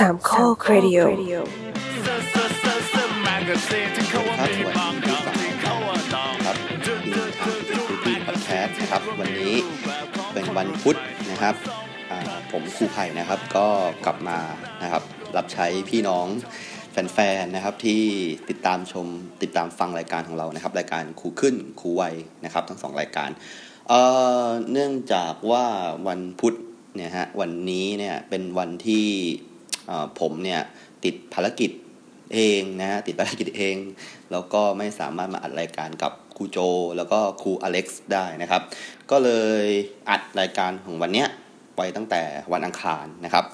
สามข้อครดิโอครับสวัสดีผู้ฟังครับที่ทางฟูตี้พอดแคสต์นะครับวันนี้เป็นวันพุธนะครับอ่าผมครูไผ่นะครับก็กลับมานะครับรับใช้พี่น้องแฟนๆนะครับที่ติดตามชมติดตามฟังรายการของเรานะครับ รายการครูขึ้นครูไวนะครับ ทั้งสองรายการเอ่อเนื่องจากว่าวันพุธเนี่ยฮะวันนี้เนี่ยเป็นวันที่เอ่อ ผมเนี่ยติดภารกิจเองนะฮะติดภารกิจเอง แล้วก็ไม่สามารถมาอัดรายการกับครูโจ แล้วก็ครูอเล็กซ์ได้นะครับ ก็เลยอัดรายการของวันเนี้ยไว้ตั้งแต่วันอังคารนะครับ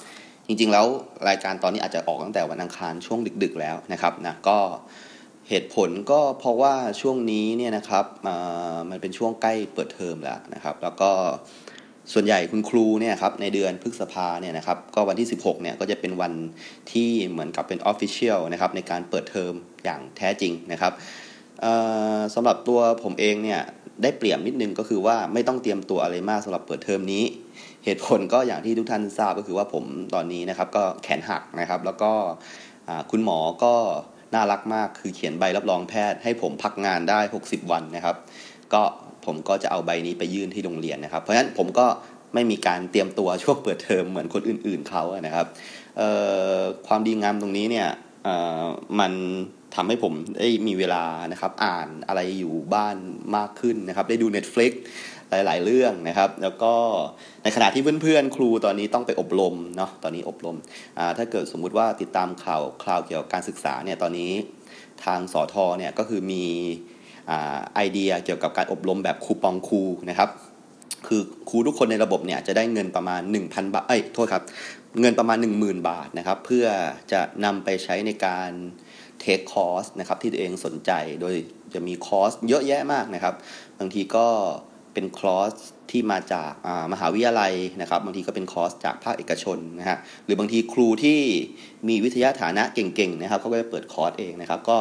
จริงๆแล้วรายการตอนนี้อาจจะออกตั้งแต่วันอังคารช่วงดึกๆแล้วนะครับนะก็เหตุผลก็เพราะว่าช่วงนี้เนี่ยนะครับมันเป็นช่วงใกล้เปิดเทอมแล้วนะครับ แล้วก็ ส่วนใหญ่คุณครูเนี่ยครับในเดือนพฤษภาเนี่ยนะครับก็วันที่ 16เนี่ยก็จะเป็นวันที่เหมือนกับเป็น official นะครับในการเปิดเทอมอย่างแท้จริงนะครับสำหรับตัวผมเองเนี่ยได้เปรียบนิดนึงก็คือว่าไม่ต้องเตรียมตัวอะไรมากสำหรับเปิดเทอมนี้ เหตุผลก็อย่างที่ทุกท่านทราบก็คือว่าผมตอนนี้นะครับก็แขนหักนะครับ แล้วก็คุณหมอก็น่ารักมากคือเขียนใบรับรองแพทย์ให้ผมพักงานได้ 60 วันนะครับ ก็ ผมก็จะเอาใบนี้ไปยื่นที่โรงเรียนนะครับ เพราะฉะนั้นผมก็ไม่มีการเตรียมตัวช่วงเปิดเทอมเหมือนคนอื่น ๆเขานะครับความดีงามตรงนี้เนี่ยมันทำให้ผมได้มีเวลานะครับ อ่านอะไรอยู่บ้านมากขึ้นนะครับ ได้ดู Netflix หลาย ๆ เรื่องนะครับ แล้วก็ในขณะที่เพื่อน ๆ ครูตอนนี้ต้องไปอบรมเนาะตอนนี้อบรมถ้าเกิดสมมุติว่าติดตามข่าวคราวเกี่ยวกับการศึกษาเนี่ยตอนนี้ทางสอทอเนี่ยก็คือมี ไอเดียเกี่ยวกับการอบรมแบบคูปองครูนะครับคือครูทุกคนในระบบเนี่ยจะได้เงินประมาณ 1,000 บาท เอ้ย โทษครับ เงินประมาณ 10,000 บาทนะครับ เพื่อจะนำไปใช้ในการ take คอร์สนะครับที่ตัวเองสนใจ โดยจะมีคอร์สเยอะแยะมากนะครับ บางทีก็เป็นคอร์สที่มาจากมหาวิทยาลัยนะครับ บางทีก็เป็นคอร์สจากภาคเอกชนนะฮะ หรือบางทีครูที่มีวิทยาฐานะเก่งๆนะครับเขาก็จะเปิดคอร์สเองนะครับ ก็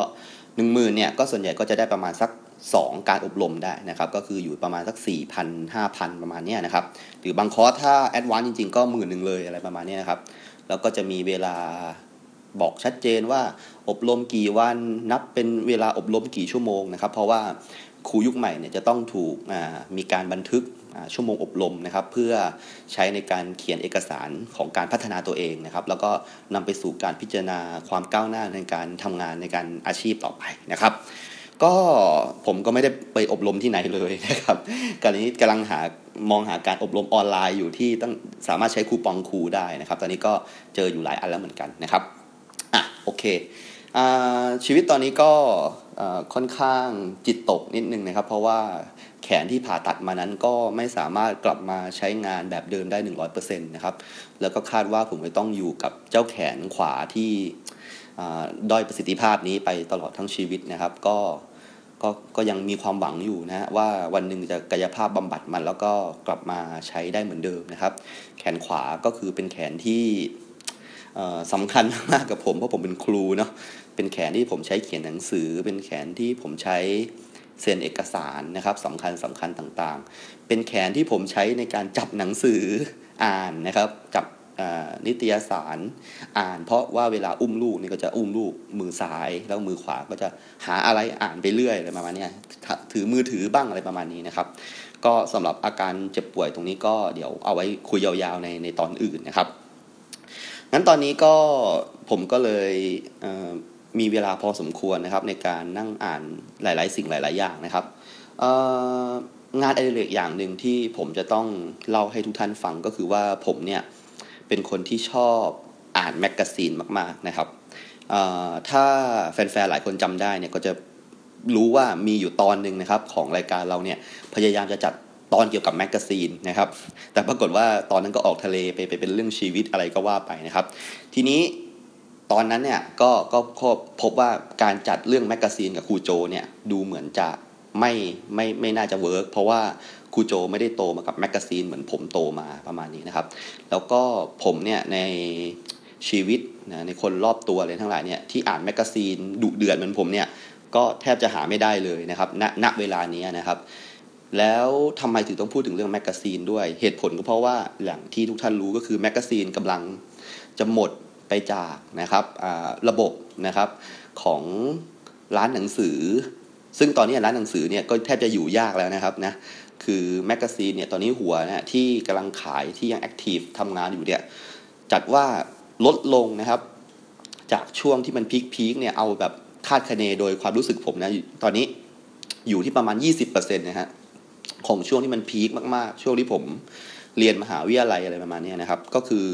หนึ่งหมื่นเนี่ยก็ส่วนใหญ่ก็จะได้ประมาณสัก 2 การอบรมได้นะครับ ก็คืออยู่ประมาณสัก 4 0 0 0 5,000 ประมาณนี้นะครับ หรือบางคอร์สถ้า advance จริงๆ ก็หมื่นหนึ่งเลยอะไรประมาณนี้นะครับ แล้วก็จะมีเวลาบอกชัดเจนว่าอบรมกี่วันนับเป็นเวลาอบรมกี่ชั่วโมงนะครับ เพราะว่าครูยุคใหม่เนี่ยจะต้องถูกมีการบันทึก ชั่วโมงอบรมนะครับ เพื่อใช้ในการเขียนเอกสารของการพัฒนาตัวเองนะครับ แล้วก็นำไปสู่การพิจารณาความก้าวหน้าในการทำงานในการอาชีพต่อไปนะครับ ก็ผมก็ไม่ได้ไปอบรมที่ไหนเลยนะครับการนี้กำลังหามองหาการอบรมออนไลน์อยู่ที่ต้องสามารถใช้คูปองครูได้นะครับ ตอนนี้ก็เจออยู่หลายอันแล้วเหมือนกันนะครับอะโอเคชีวิตตอนนี้ก็ค่อนข้างจิตตกนิดนึงนะครับ เพราะว่า แขนที่ผ่าตัดมานั้นก็ไม่สามารถกลับมาใช้งานแบบเดิมได้ 100%นะครับ แล้วก็คาดว่าผมจะต้องอยู่กับเจ้าแขนขวาที่ด้อยประสิทธิภาพนี้ไปตลอดทั้งชีวิตนะครับ ก็ก็ก็ยังมีความหวังอยู่นะฮะว่าวันหนึ่งจะกายภาพบำบัดมันแล้วก็กลับมาใช้ได้เหมือนเดิมนะครับ แขนขวาก็คือเป็นแขนที่สำคัญมากกับผมเพราะผมเป็นครูเนาะเป็นแขนที่ผมใช้เขียนหนังสือ เป็นแขนที่ผมใช้ เซ็นเอกสารนะครับสำคัญสำคัญต่างๆ เป็นแขนที่ผมใช้ในการจับหนังสืออ่านนะครับ จับนิตยสารอ่าน เพราะว่าเวลาอุ้มลูกนี่ก็จะอุ้มลูกมือซ้าย แล้วมือขวาก็จะหาอะไรอ่านไปเรื่อยอะไรประมาณนี้ถือมือถือบ้างอะไรประมาณนี้นะครับ ก็สำหรับอาการเจ็บป่วยตรงนี้ก็เดี๋ยวเอาไว้คุยยาวๆในในตอนอื่นนะครับงั้นตอนนี้ก็ผมก็เลยมีเวลาพอสมควรนะครับ ในการนั่งอ่านหลาย ๆ สิ่งหลาย ๆ อย่างนะครับงานอดิเรกอย่างหนึ่งที่ผมจะต้องเล่าให้ทุกท่านฟังก็คือว่าผมเนี่ยเป็นคนที่ชอบอ่านแมกกาซีนมาก ๆ นะครับถ้าแฟน ๆ หลายคนจำได้เนี่ยก็จะรู้ว่ามีอยู่ตอนหนึ่งนะครับของรายการเราเนี่ยพยายามจะจัดตอนเกี่ยวกับแมกกาซีนนะครับ แต่ปรากฏว่าตอนนั้นก็ออกทะเลไปไปเป็นเรื่องชีวิตอะไรก็ว่าไปนะครับ ทีนี้ ตอนนั้นเนี่ยก็ก็พบว่าการจัดเรื่องแมกกาซีนกับครูโจเนี่ยดูเหมือนจะไม่ไม่ไม่น่าจะ work เพราะว่าครูโจไม่ได้โตมากับแมกกาซีนเหมือนผมโตมาประมาณนี้นะครับ แล้วก็ผมเนี่ยในชีวิตนะในคนรอบตัวเลยทั้งหลายเนี่ยที่อ่านแมกกาซีนดุเดือดเหมือนผมเนี่ยก็แทบจะหาไม่ได้เลยนะครับณณเวลานี้นะครับ แล้วทำไมถึงต้องพูดถึงเรื่องแมกกาซีนด้วยเหตุผลก็เพราะว่าอย่างที่ทุกท่านรู้ก็คือแมกกาซีนกำลังจะหมด ไปจากนะครับระบบนะครับของร้านหนังสือ ซึ่งตอนนี้ร้านหนังสือเนี่ยก็แทบจะอยู่ยากแล้วนะครับนะคือแมกกาซีนเนี่ยตอนนี้หัวเนี่ยที่กำลังขายที่ยัง active ทำงานอยู่เนี่ยจัดว่าลดลงนะครับ จากช่วงที่มัน peak peak เนี่ยเอาแบบคาดคะเนโดยความรู้สึกผมนะตอนนี้อยู่ที่ประมาณ 20%นะฮะของช่วงที่มัน peak มากๆ ช่วงที่ผมเรียนมหาวิทยาลัยอะไรประมาณนี้นะครับ ก็คือ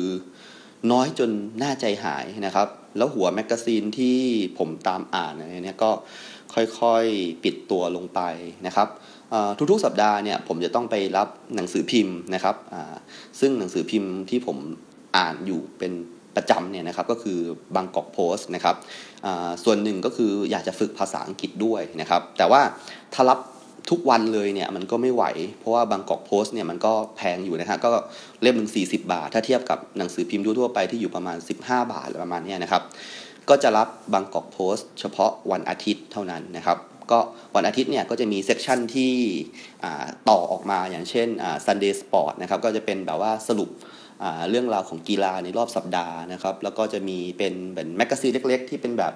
น้อยจนน่าใจหายนะครับ แล้วหัวแมกกาซีนที่ผมตามอ่านอะไรเนี่ยก็ค่อยๆปิดตัวลงไปนะครับทุกๆสัปดาห์เนี่ยผมจะต้องไปรับหนังสือพิมพ์นะครับซึ่งหนังสือพิมพ์ที่ผมอ่านอยู่เป็นประจำเนี่ยนะครับก็คือบางกอกโพสต์นะครับส่วนหนึ่งก็คืออยากจะฝึกภาษาอังกฤษด้วยนะครับ แต่ว่าถ้ารับ ทุกวันเลยเนี่ยมันก็ไม่ไหว เพราะว่าบางกอกโพสต์เนี่ยมันก็แพงอยู่นะฮะก็เล่มหนึ่ง40บาท ถ้าเทียบกับหนังสือพิมพ์ทั่วไปที่อยู่ประมาณ 15 บาทประมาณนี้นะครับ ก็จะรับบางกอกโพสต์เฉพาะวันอาทิตย์เท่านั้นนะครับก็วันอาทิตย์เนี่ยก็จะมี section ที่ต่อออกมาอย่างเช่น Sunday Sport นะครับก็จะเป็นแบบว่าสรุปเรื่องราวของกีฬาในรอบสัปดาห์นะครับแล้วก็จะมีเป็นเหมือนแมกกาซีนเล็กๆ ที่เป็นแบบ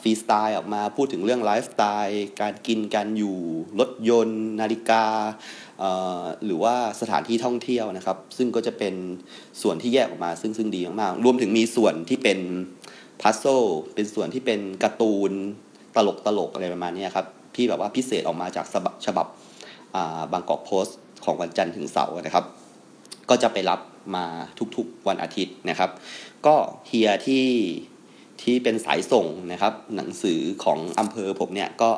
ฟรีสไตล์ออกมาพูดถึงเรื่องไลฟ์สไตล์การกินการอยู่รถยนต์ นาฬิกา หรือว่าสถานที่ท่องเที่ยวนะครับ ซึ่งก็จะเป็นส่วนที่แยกออกมาซึ่งซึ่งดีมากๆ รวมถึงมีส่วนที่เป็น puzzle เป็นส่วนที่เป็นการ์ตูนตลกตลกอะไรประมาณนี้ครับ ที่แบบว่าพิเศษออกมาจากฉบับบางกอกโพสต์ของวันจันทร์ถึงเสาร์นะครับ ก็จะไปรับมาทุกๆวันอาทิตย์นะครับ ก็เฮียที่ ที่เป็นสายส่งนะครับ หนังสือของอำเภอผมเนี่ยก็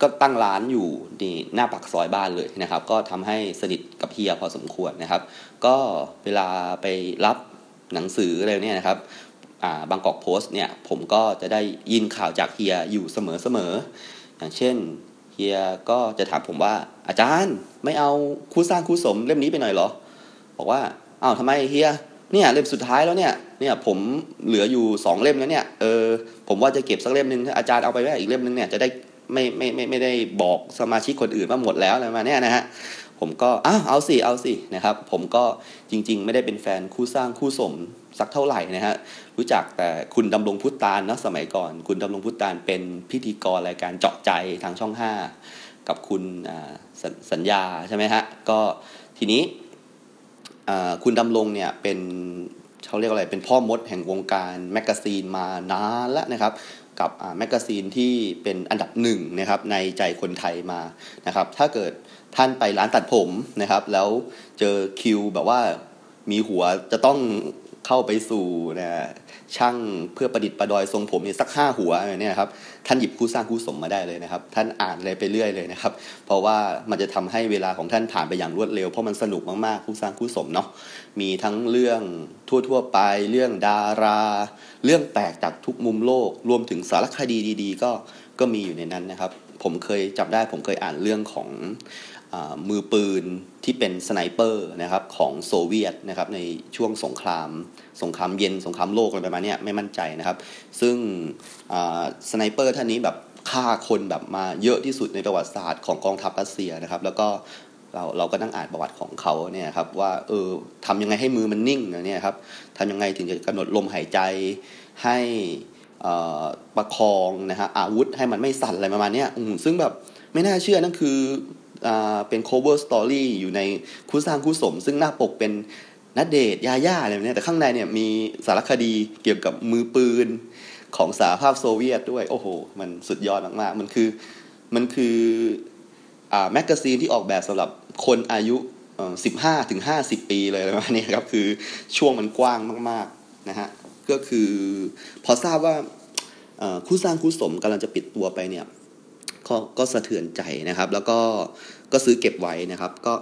ก็ตั้งร้านอยู่นี่หน้าปากซอยบ้านเลยนะครับ ก็ทำให้สนิทกับเฮียพอสมควรนะครับ ก็เวลาไปรับหนังสืออะไรเนี่ยนะครับบางกอกโพสต์เนี่ยผมก็จะได้ยินข่าวจากเฮียอยู่เสมอๆอย่างเช่นเฮียก็จะถามผมว่าอาจารย์ไม่เอาคู่สร้างคู่สมเล่มนี้ไปหน่อยเหรอ บอกว่าอ้าวทำไมเฮีย เนี่ยเล่มสุดท้ายแล้วเนี่ยเนี่ยผมเหลืออยู่สองเล่มแล้วเนี่ยเออผมว่าจะเก็บสักเล่มหนึ่งอาจารย์เอาไปไว้อีกเล่มหนึ่งเนี่ยจะได้ไม่ไม่ไม่ไม่ได้บอกสมาชิกคนอื่นว่าหมดแล้วอะไรมาเนี่ยนะฮะผมก็อ้าวเอาสิเอาสินะครับ ผมก็จริง ๆ ไม่ได้เป็นแฟนคู่สร้างคู่สมสักเท่าไหร่นะฮะรู้จักแต่คุณดำรงพุฒตาลนะสมัยก่อน คุณดำรงพุฒตาลเป็นพิธีกรรายการเจาะใจทางช่อง 5 กับคุณสัญญาใช่ไหมฮะก็ทีนี้ คุณดำรงเนี่ยเป็นเขาเรียกอะไรเป็นพ่อมดแห่งวงการแมกกาซีนมานานแล้วนะครับ กับแมกกาซีนที่เป็นอันดับหนึ่งนะครับในใจคนไทยมานะครับ ถ้าเกิดท่านไปร้านตัดผมนะครับ แล้วเจอคิวแบบว่ามีหัวจะต้องเข้าไปสู่นะ ช่างเพื่อประดิษฐ์ประดอยทรงผมเนี่ยสักห้าหัวเนี่ยครับท่านหยิบคู่สร้างคู่สมมาได้เลยนะครับ ท่านอ่านอะไรไปเรื่อยเลยนะครับ เพราะว่ามันจะทำให้เวลาของท่านผ่านไปอย่างรวดเร็วเพราะมันสนุกมากๆคู่สร้างคู่สมเนาะมีทั้งเรื่องทั่วๆไปเรื่องดารา เรื่องแปลกจากทุกมุมโลก รวมถึงสารคดีดี ๆ ก็ก็มีอยู่ในนั้นนะครับ ผมเคยจับได้ผมเคยอ่านเรื่องของ มือปืนที่เป็น sniper นะครับของโซเวียตนะครับในช่วงสงคราม สงครามเย็นสงครามโลกอะไรประมาณนี้ไม่มั่นใจนะครับ ซึ่ง sniper ท่านนี้แบบฆ่าคนแบบมาเยอะที่สุดในประวัติศาสตร์ของกองทัพรัสเซียนะครับ แล้วก็เราเราก็นั่งอ่านประวัติของเขาเนี่ยครับว่าเออทำยังไงให้มือมันนิ่งเนี่ยครับทำยังไงถึงจะกำหนดลมหายใจให้ประคองนะฮะอาวุธให้มันไม่สั่นอะไรประมาณนี้ซึ่งแบบไม่น่าเชื่อนั่นคือ เป็น cover story อยู่ในคู่สร้างคู่สม ซึ่งหน้าปกเป็นนัดเดทยาย่าอะไรแบบนี้แต่ข้างในเนี่ยมีสารคดีเกี่ยวกับมือปืนของสหภาพโซเวียตด้วย โอ้โห มันสุดยอดมากๆ มันคือมันคืออ่าแมกกาซีนที่ออกแบบสำหรับคนอายุสิบห้าถึงห้าสิบปีเลยประมาณนี้ครับ คือช่วงมันกว้างมากๆนะฮะก็คือพอทราบว่าคู่สร้างคู่สมกำลังจะปิดตัวไปเนี่ย ก็ก็สะเทือนใจนะครับ แล้วก็ก็ซื้อเก็บไว้นะครับ ก็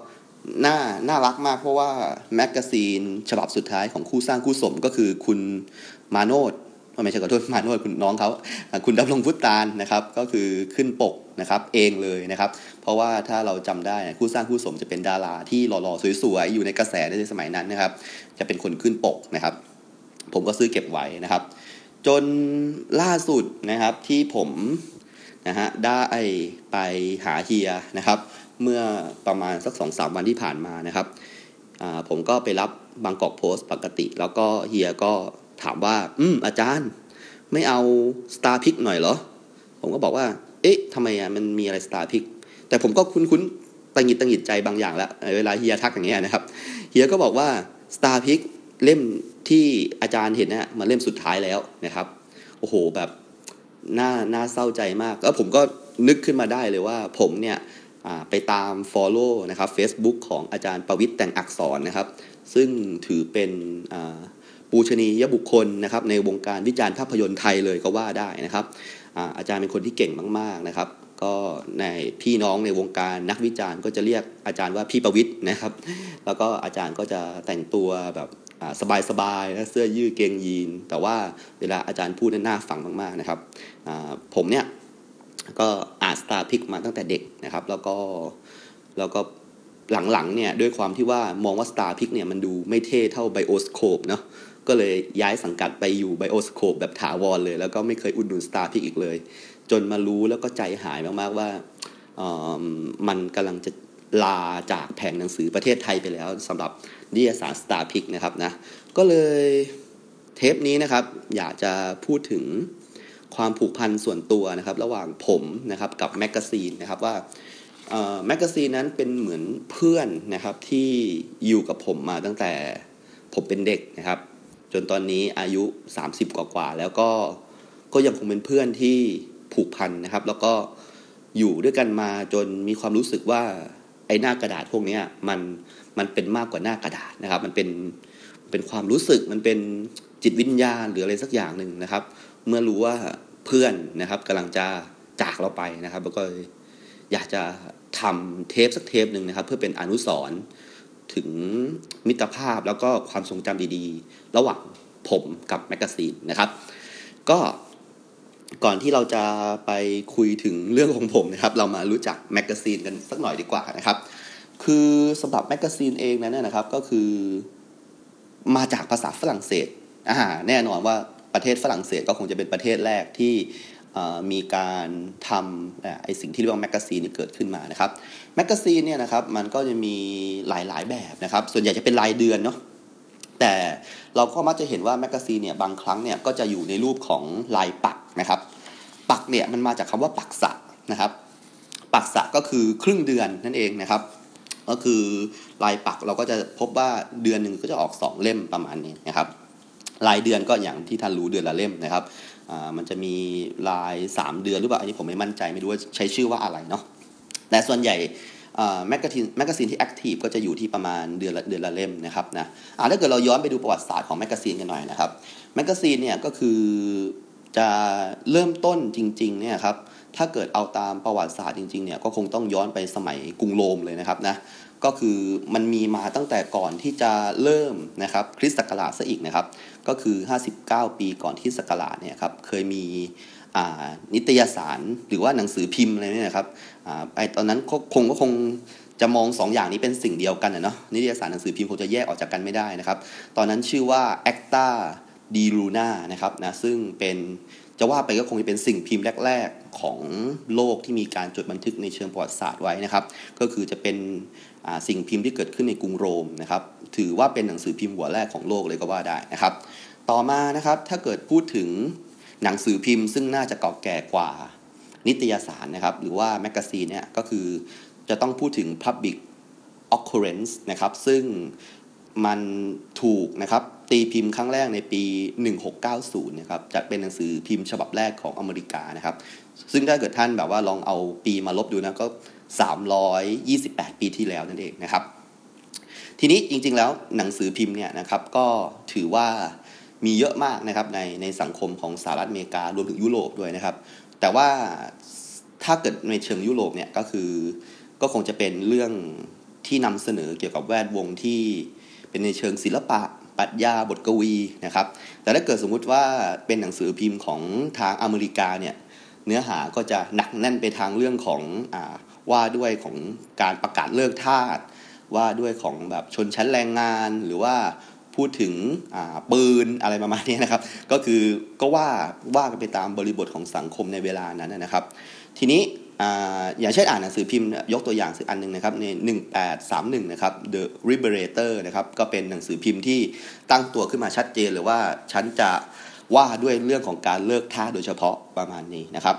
น่าน่ารักมากเพราะว่าแมกกาซีนฉบับสุดท้ายของคู่สร้างคู่สมก็คือคุณมาโนดไม่ใช่ขอโทษมาโนดคุณน้องเขาคุณดำรงพุฒตาลนะครับ ก็คือขึ้นปกนะครับเองเลยนะครับ เพราะว่าถ้าเราจำได้คู่สร้างคู่สมจะเป็นดาราที่หล่อๆสวยๆอยู่ในกระแสในสมัยนั้นนะครับ จะเป็นคนขึ้นปกนะครับ ผมก็ซื้อเก็บไว้นะครับ จนล่าสุดนะครับที่ผม นะฮะได้ไปหาเฮียนะครับ เมื่อประมาณสักสองสามวันที่ผ่านมานะครับผมก็ไปรับบางกอกโพสต์ปกติ แล้วก็เฮียก็ถามว่า อืมอาจารย์ ไม่เอาสตาร์พิกหน่อยเหรอ ผมก็บอกว่า เอ๊ะทำไมอะมันมีอะไรสตาร์พิกแต่ผมก็คุ้นๆตังหิดตังหิดใจบางอย่างแล้วเวลาเฮียทักอย่างเงี้ยนะครับเฮียก็บอกว่าสตาร์พิกเล่มที่อาจารย์เห็นเนี่ยมาเล่มสุดท้ายแล้วนะครับ โอ้โหแบบ น่าน่าเศร้าใจมากแล้วผมก็นึกขึ้นมาได้เลยว่าผมเนี่ยไปตาม Follow นะครับ Facebook ของอาจารย์ประวิทย์แต่งอักษรนะครับ ซึ่งถือเป็นปูชนียบุคคลนะครับในวงการวิจารณ์ภาพยนตร์ไทยเลยก็ว่าได้นะครับอาจารย์เป็นคนที่เก่งมาก ๆนะครับ ก็ในพี่น้องในวงการนักวิจารณ์ก็จะเรียกอาจารย์ว่าพี่ประวิทย์นะครับ แล้วก็อาจารย์ก็จะแต่งตัวแบบ สบายๆนะเสื้อยืดเกงยีนส์ แต่ว่าเวลาอาจารย์พูดน่าฟังมากๆนะครับผมเนี่ยก็อ่าน Starpics มาตั้งแต่เด็กนะครับ แล้วก็แล้วก็หลังๆเนี่ยด้วยความที่ว่ามองว่า Starpics เนี่ยมันดูไม่เท่เท่า Bioscope เนาะก็เลยย้ายสังกัดไปอยู่ Bioscope แบบถาวรเลย แล้วก็ไม่เคยอุดหนุน Starpics อีกเลย จนมารู้แล้วก็ใจหายมากๆว่ามันกำลังจะลาจากแผงหนังสือประเทศไทยไปแล้วสำหรับ นิตยสาร Starpics นะครับนะก็เลยเทปนี้นะครับ อยากจะพูดถึงความผูกพันส่วนตัวนะครับ ระหว่างผมนะครับกับแมกกาซีนนะครับว่าแมกกาซีนนั้นเป็นเหมือนเพื่อนนะครับที่อยู่กับผมมาตั้งแต่ผมเป็นเด็กนะครับ จนตอนนี้อายุ 30 กว่าๆแล้วก็ก็ยังคงเป็นเพื่อนที่ผูกพันนะครับ แล้วก็อยู่ด้วยกันมาจนมีความรู้สึกว่าไอ้หน้ากระดาษพวกนี้มัน มันเป็นมากกว่าหน้ากระดาษนะครับ มันเป็นเป็นความรู้สึกมันเป็นจิตวิญญาณหรืออะไรสักอย่างหนึ่งนะครับ เมื่อรู้ว่าเพื่อนนะครับกำลังจะจากเราไปนะครับ แล้วก็อยากจะทำเทปสักเทปหนึ่งนะครับ เพื่อเป็นอนุสรณ์ถึงมิตรภาพแล้วก็ความทรงจำดีๆ ระหว่างผมกับแมกกาซีนนะครับ ก็ก่อนที่เราจะไปคุยถึงเรื่องของผมนะครับ เรามารู้จักแมกกาซีนกันสักหน่อยดีกว่านะครับ คือสำหรับแมกกาซีนเองนั้นนะครับ ก็คือมาจากภาษาฝรั่งเศสอ่าแน่นอนว่าประเทศฝรั่งเศสก็คงจะเป็นประเทศแรกที่มีการทำไอ้สิ่งที่เรียกว่าแมกกาซีนนี่เกิดขึ้นมานะครับแมกกาซีนเนี่ยนะครับมันก็จะมีหลายๆแบบนะครับ ส่วนใหญ่จะเป็นรายเดือนเนาะแต่เราก็มักจะเห็นว่าแมกกาซีนเนี่ยบางครั้งเนี่ยก็จะอยู่ในรูปของรายปักษ์นะครับ ปักษ์เนี่ยมันมาจากคำว่าปักษะนะครับ ปักษะก็คือครึ่งเดือนนั่นเองนะครับ ก็คือรายปักษ์เราก็จะพบว่าเดือนหนึ่งก็จะออก 2 เล่มประมาณนี้นะครับรายเดือนก็อย่างที่ท่านรู้เดือนละเล่มนะครับมันจะมีราย 3 เดือนหรือเปล่า อันนี้ผมไม่มั่นใจไม่รู้ว่าใช้ชื่อว่าอะไรเนาะ แต่ส่วนใหญ่แมกกาซีนแมกกาซีนที่ active ก็จะอยู่ที่ประมาณเดือนละเดือนละเล่มนะครับนะถ้าเกิดเราย้อนไปดูประวัติศาสตร์ของแมกกาซีนกันหน่อยนะครับ แมกกาซีนเนี่ยก็คือจะเริ่มต้นจริงๆเนี่ยครับ ถ้าเกิดเอาตามประวัติศาสตร์จริงๆเนี่ยก็คงต้องย้อนไปสมัยกรุงโรมเลยนะครับนะก็คือมันมีมาตั้งแต่ก่อนที่จะเริ่มนะครับคริสต์ศักราชซะอีกนะครับก็คือ 59 ปีก่อนที่ศักราชเนี่ยครับเคยมีนิตยสารหรือว่าหนังสือพิมพ์อะไรเนี่ยครับไอตอนนั้นคงก็คงจะมอง2ออย่างนี้เป็นสิ่งเดียวกันนะเนาะนิตยสารหนังสือพิมพ์คงจะแยกออกจากกันไม่ได้นะครับ ตอนนั้นชื่อว่า Acta di Luna นะครับนะซึ่งเป็น จะว่าไปก็คงจะเป็นสิ่งพิมพ์แรก ๆของโลกที่มีการจดบันทึกในเชิงประวัติศาสตร์ไว้นะครับ ก็คือจะเป็นสิ่งพิมพ์ที่เกิดขึ้นในกรุงโรมนะครับ ถือว่าเป็นหนังสือพิมพ์หัวแรกของโลกเลยก็ว่าได้นะครับ ต่อมานะครับถ้าเกิดพูดถึงหนังสือพิมพ์ ซึ่งน่าจะเก่าแก่กว่านิตยสารนะครับ หรือว่าแมกกาซีนเนี่ยก็คือจะต้องพูดถึง Public Occurrences นะครับ ซึ่งมันถูกนะครับ ตีพิมพ์ครั้งแรกในปี 1690นะครับจะเป็นหนังสือพิมพ์ฉบับแรกของอเมริกานะครับ ซึ่งถ้าเกิดท่านแบบว่าลองเอาปีมาลบดูนะก็ 328 ปีที่แล้วนั่นเองนะครับ ทีนี้จริงๆแล้วหนังสือพิมพ์เนี่ยนะครับก็ถือว่ามีเยอะมากนะครับในในสังคมของสหรัฐอเมริการวมถึงยุโรปด้วยนะครับ แต่ว่าถ้าเกิดในเชิงยุโรปเนี่ยก็คือก็คงจะเป็นเรื่องที่นำเสนอเกี่ยวกับแวดวงที่เป็นในเชิงศิลปะ ปรัชญาบทกวีนะครับ แต่ถ้าเกิดสมมุติว่าเป็นหนังสือพิมพ์ของทางอเมริกาเนี่ยเนื้อหาก็จะหนักแน่นไปทางเรื่องของอว่าด้วยของการประกาศเลิกทาสว่าด้วยของแบบชนชั้นแรงงานหรือว่าพูดถึงปืนอะไรประมาณนี้นะครับ ก็คือก็ว่าว่ากันไปตามบริบทของสังคมในเวลานั้นนะครับ ทีนี้ อย่างเช่นอ่านหนังสือพิมพ์ยกตัวอย่างสักอันหนึ่งนะครับใน1831นะครับ The Liberator นะครับก็เป็นหนังสือพิมพ์ที่ตั้งตัวขึ้นมาชัดเจนเลยว่าฉันจะว่าด้วยเรื่องของการเลิกทาสโดยเฉพาะประมาณนี้นะครับ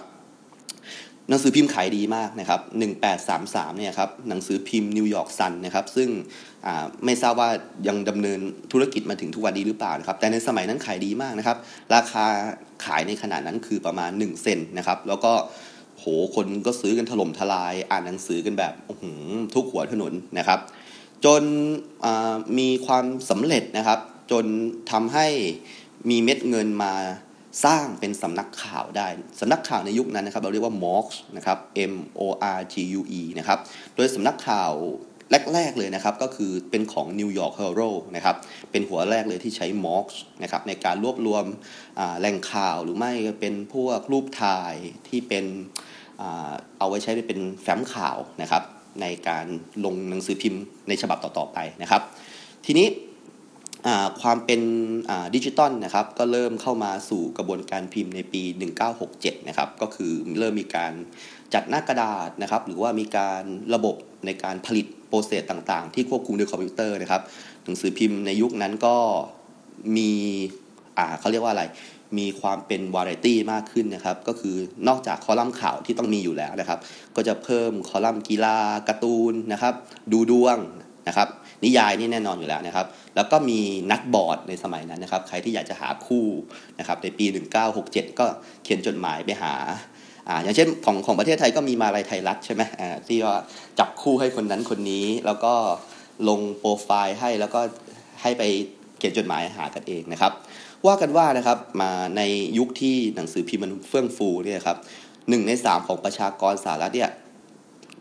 หนังสือพิมพ์ขายดีมากนะครับ 1833 เนี่ยครับ หนังสือพิมพ์ New York Sun นะครับ ซึ่งไม่ทราบว่ายังดำเนินธุรกิจมาถึงทุกวันนี้หรือเปล่านะครับ แต่ในสมัยนั้นขายดีมากนะครับ ราคาขายในขณะนั้นคือประมาณ 1 เซนต์นะครับ แล้วก็ คนก็ซื้อกันถล่มทลาย อ่านหนังสือกันแบบทุกหัวถนนนะครับ จนมีความสำเร็จนะครับ จนทำให้มีเม็ดเงินมาสร้างเป็นสำนักข่าวได้ สำนักข่าวในยุคนั้นนะครับ เราเรียกว่า MOX นะครับ M O R G U E นะครับ โดยสำนักข่าวแรก ๆ เลยนะครับ ก็คือเป็นของ New York Herald นะครับ เป็นหัวแรกเลยที่ใช้ MOX นะครับในการรวบรวมแหล่งข่าวหรือไม่เป็นพวกรูปถ่ายที่เป็น เอาไว้ใช้เป็นแฟ้มข่าวนะครับ ในการลงหนังสือพิมพ์ในฉบับต่อๆไปนะครับ ทีนี้ความเป็นดิจิตอลนะครับ ก็เริ่มเข้ามาสู่กระบวนการพิมพ์ในปี 1967 นะครับ ก็คือเริ่มมีการจัดหน้ากระดาษนะครับ หรือว่ามีการระบบในการผลิต process ต่างๆ ที่ควบคุมโดยคอมพิวเตอร์นะครับ หนังสือพิมพ์ในยุคนั้นก็มีเขาเรียกว่าอะไร มีความเป็นวาไรตี้มากขึ้นนะครับ ก็คือนอกจากคอลัมน์ข่าวที่ต้องมีอยู่แล้วนะครับ ก็จะเพิ่มคอลัมน์กีฬาการ์ตูนนะครับ ดูดวงนะครับนิยายนี่แน่นอนอยู่แล้วนะครับ แล้วก็มีนักบอร์ดในสมัยนั้นนะครับ ใครที่อยากจะหาคู่นะครับในปี 1967 ก็เขียนจดหมายไปหาอ่าอย่างเช่นของของประเทศไทยก็มีมาลายไทยรัฐใช่ไหมอ่าที่ว่าจับคู่ให้คนนั้นคนนี้ แล้วก็ลงโปรไฟล์ให้แล้วก็ให้ไป เขียนจดหมายหากันเองนะครับ ว่ากันว่านะครับมาในยุคที่หนังสือพิมพ์มันเฟื่องฟูเนี่ยครับหนึ่งในสามของประชากรสหรัฐเนี่ย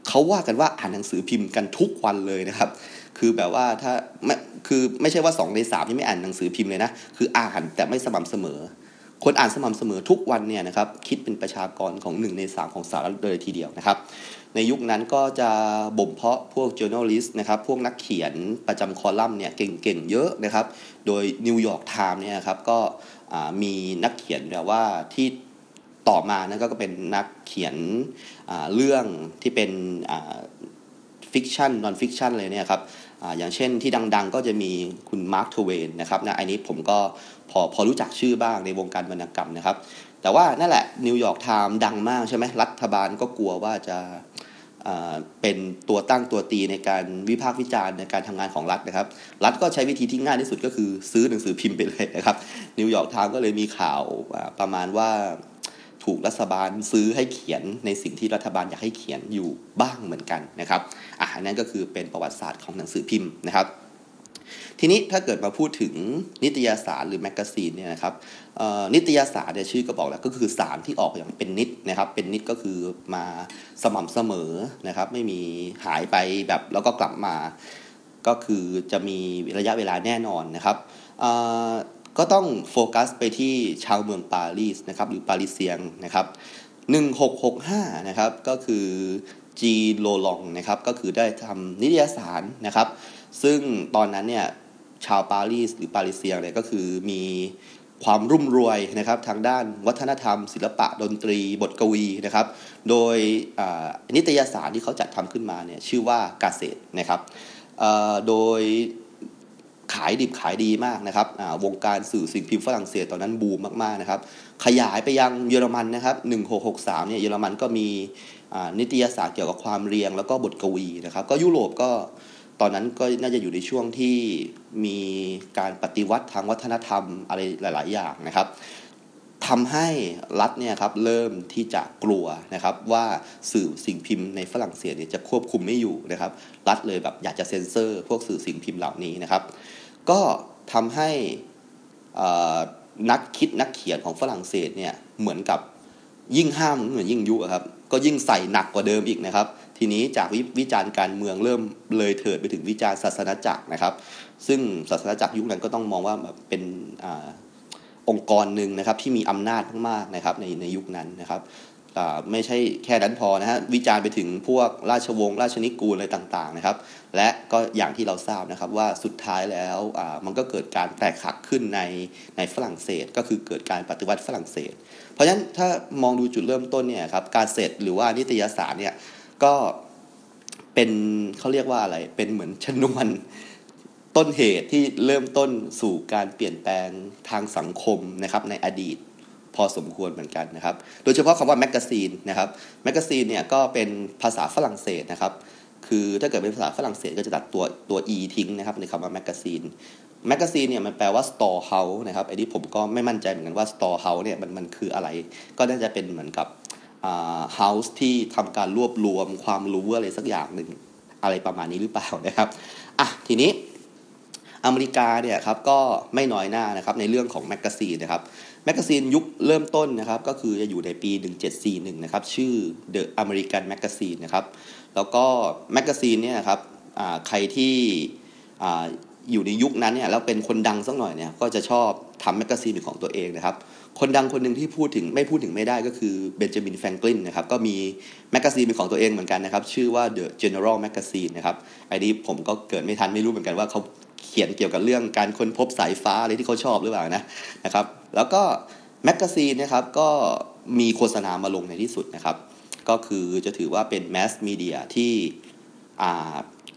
เขาว่ากันว่าอ่านหนังสือพิมพ์กันทุกวันเลยนะครับ คือแบบว่าถ้าไม่คือไม่ใช่ว่า2ใน3ที่ไม่อ่านหนังสือพิมพ์เลยนะคืออ่านแต่ไม่สม่ำเสมอ คนอ่านสม่ำเสมอทุกวันเนี่ยนะครับคิดเป็นประชากรของ1ใน3ของสหรัฐเลยทีเดียวนะครับ ในยุคนั้นก็จะบ่มเพาะพวก journalist นะครับ พวกนักเขียนประจำคอลัมน์เนี่ยเก่งๆ เยอะนะครับ โดย New York Times เนี่ยครับก็มีนักเขียนแบบว่าที่ต่อมานะก็เป็นนักเขียนเรื่องที่เป็น fiction non-fiction เลยเนี่ยครับอย่างเช่นที่ดังๆ ก็จะมีคุณมาร์คทเวนนะครับนะอันนี้ผมก็พอพอรู้จักชื่อบ้างในวงการวรรณกรรมนะครับ แต่ว่านั่นแหละ New York Times ดังมากใช่ไหมรัฐบาลก็กลัวว่าจะ เป็นตัวตั้งตัวตีในการวิพากษ์วิจารณ์ในการทำงานของรัฐนะครับ รัฐก็ใช้วิธีที่ง่ายที่สุดก็คือซื้อหนังสือพิมพ์ไปเลยนะครับ New York Times ก็เลยมีข่าวประมาณว่าถูกรัฐบาลซื้อให้เขียนในสิ่งที่รัฐบาลอยากให้เขียนอยู่บ้างเหมือนกันนะครับอ่านั่นก็คือเป็นประวัติศาสตร์ของหนังสือพิมพ์นะครับ ทีนี้ถ้าเกิดมาพูดถึงนิตยสารหรือแมกกาซีนเนี่ยนะครับ นิตยสารเนี่ยชื่อก็บอกแล้วก็คือสารที่ออกอย่างเป็นนิตย์นะครับ เป็นนิตย์ก็คือมาสม่ำเสมอนะครับ ไม่มีหายไปแบบแล้วก็กลับมา ก็คือจะมีระยะเวลาแน่นอนนะครับก็ต้องโฟกัสไปที่ชาวเมืองปารีสนะครับหรือ Parisien นะครับ1665นะครับก็คือจีโลลองนะครับก็คือได้ทำนิตยสารนะครับ ซึ่งตอนนั้นเนี่ยชาวปารีสหรือปารีเซียงเนี่ยก็คือมี ความรุ่มรวยนะครับทางด้านวัฒนธรรม ศิลปะดนตรี บทกวีนะครับ โดยนิตยสารที่เขาจัดทำขึ้นมาเนี่ยชื่อว่ากาเซตนะครับโดยขายดิบขายดีมากนะครับวงการสื่อสิ่งพิมพ์ฝรั่งเศสตอนนั้นบูมมากๆนะครับขยายไปยังเยอรมันนะครับ1663เนี่ยเยอรมันก็มีนิตยสารเกี่ยวกับความเรียงแล้วก็บทกวีนะครับ ก็ยุโรปก็ ตอนนั้นก็น่าจะอยู่ในช่วงที่มีการปฏิวัติทางวัฒนธรรมอะไรหลาย ๆ อย่างนะครับทำให้รัฐเนี่ยครับเริ่มที่จะกลัวนะครับว่าสื่อสิ่งพิมพ์ในฝรั่งเศสเนี่ยจะควบคุมไม่อยู่นะครับ รัฐเลยแบบอยากจะเซ็นเซอร์ พวกสื่อสิ่งพิมพ์เหล่านี้นะครับ ก็ทำให้นักคิดนักเขียนของฝรั่งเศสเนี่ยเหมือนกับยิ่งห้ามเหมือนยิ่งยุครับก็ยิ่งใส่หนักกว่าเดิมอีกนะครับ ทีนี้จากววิจารณ์การเมืองเริ่มเลยเถิดไปถึงวิจารณ์ศาสนาจักรนะครับ ซึ่งศาสนาจักรยุคนั้นก็ต้องมองว่าแบบเป็นองค์กรหนึ่งนะครับที่มีอำนาจมากๆนะครับในในยุคนั้นนะครับไม่ใช่แค่นั้นพอนะฮะวิจารณ์ไปถึงพวกราชวงศ์ราชนิกูลอะไรต่างๆนะครับ และก็อย่างที่เราทราบนะครับว่าสุดท้ายแล้วมันก็เกิดการแตกหักขึ้นในในฝรั่งเศส ก็คือเกิดการปฏิวัติฝรั่งเศส เพราะฉะนั้นถ้ามองดูจุดเริ่มต้นเนี่ยครับการเสร็จหรือว่านิตยสารเนี่ย ก็เป็นเขาเรียกว่าอะไร เป็นเหมือนชนวนต้นเหตุที่เริ่มต้นสู่การเปลี่ยนแปลงทางสังคมนะครับในอดีตพอสมควรเหมือนกันนะครับ โดยเฉพาะคำว่าแมกกาซีนนะครับ แมกกาซีนเนี่ยก็เป็นภาษาฝรั่งเศสนะครับ คือถ้าเกิดเป็นภาษาฝรั่งเศสก็จะตัดตัวตัว e ทิ้งนะครับในคำว่าแมกกาซีน แมกกาซีนเนี่ยมันแปลว่า store house นะครับไอ้นี้ผมก็ไม่มั่นใจเหมือนกันว่า store house เนี่ยมันมันคืออะไร ก็น่าจะเป็นเหมือนกับ house ที่ทำการรวบรวมความรู้อะไรสักอย่างหนึ่งอะไรประมาณนี้หรือเปล่านะครับอะทีนี้อเมริกาเนี่ยครับก็ไม่น้อยหน้านะครับในเรื่องของแมกกาซีนนะครับแมกกาซีนยุคเริ่มต้นนะครับก็คือจะอยู่ในปี 1741 นะครับชื่อ The American Magazine นะครับแล้วก็แมกกาซีนเนี่ยครับใครที่อยู่ในยุคนั้นเนี่ยแล้วเป็นคนดังสักหน่อยเนี่ยก็จะชอบทำแมกกาซีนเป็นของตัวเองนะครับ คนดังคนหนึ่งที่พูดถึงไม่พูดถึงไม่ได้ก็คือเบนจามินแฟรงกลินนะครับก็มีแมกกาซีนเป็นของตัวเองเหมือนกันนะครับ ชื่อว่า The General Magazine นะครับไอ้นี้ผมก็เกิดไม่ทันไม่รู้เหมือนกันว่าเขาเขียนเกี่ยวกับเรื่องการค้นพบสายฟ้าอะไรที่เขาชอบหรือเปล่านะนะครับ แล้วก็แมกกาซีนนะครับก็มีโฆษณามาลงในที่สุดนะครับ ก็คือจะถือว่าเป็น mass media ที่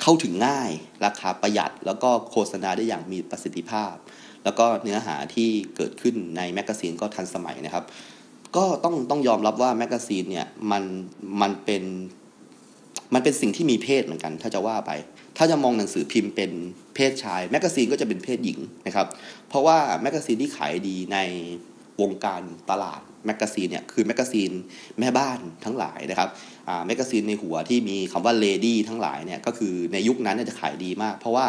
เข้าถึงง่ายราคาประหยัด แล้วก็โฆษณาได้อย่างมีประสิทธิภาพ แล้วก็เนื้อหาที่เกิดขึ้นในแมกกาซีนก็ทันสมัยนะครับ ก็ต้องต้องยอมรับว่าแมกกาซีนเนี่ยมันมันเป็นมันเป็นสิ่งที่มีเพศเหมือนกัน ถ้าจะว่าไป ถ้าจะมองหนังสือพิมพ์เป็นเพศชายแมกกาซีนก็จะเป็นเพศหญิงนะครับ เพราะว่าแมกกาซีนที่ขายดีในวงการตลาดแมกกาซีนเนี่ยคือแมกกาซีนแม่บ้านทั้งหลายนะครับแมกกาซีนในหัวที่มีคำว่า lady ทั้งหลายเนี่ยก็คือในยุคนั้นจะขายดีมาก เพราะว่า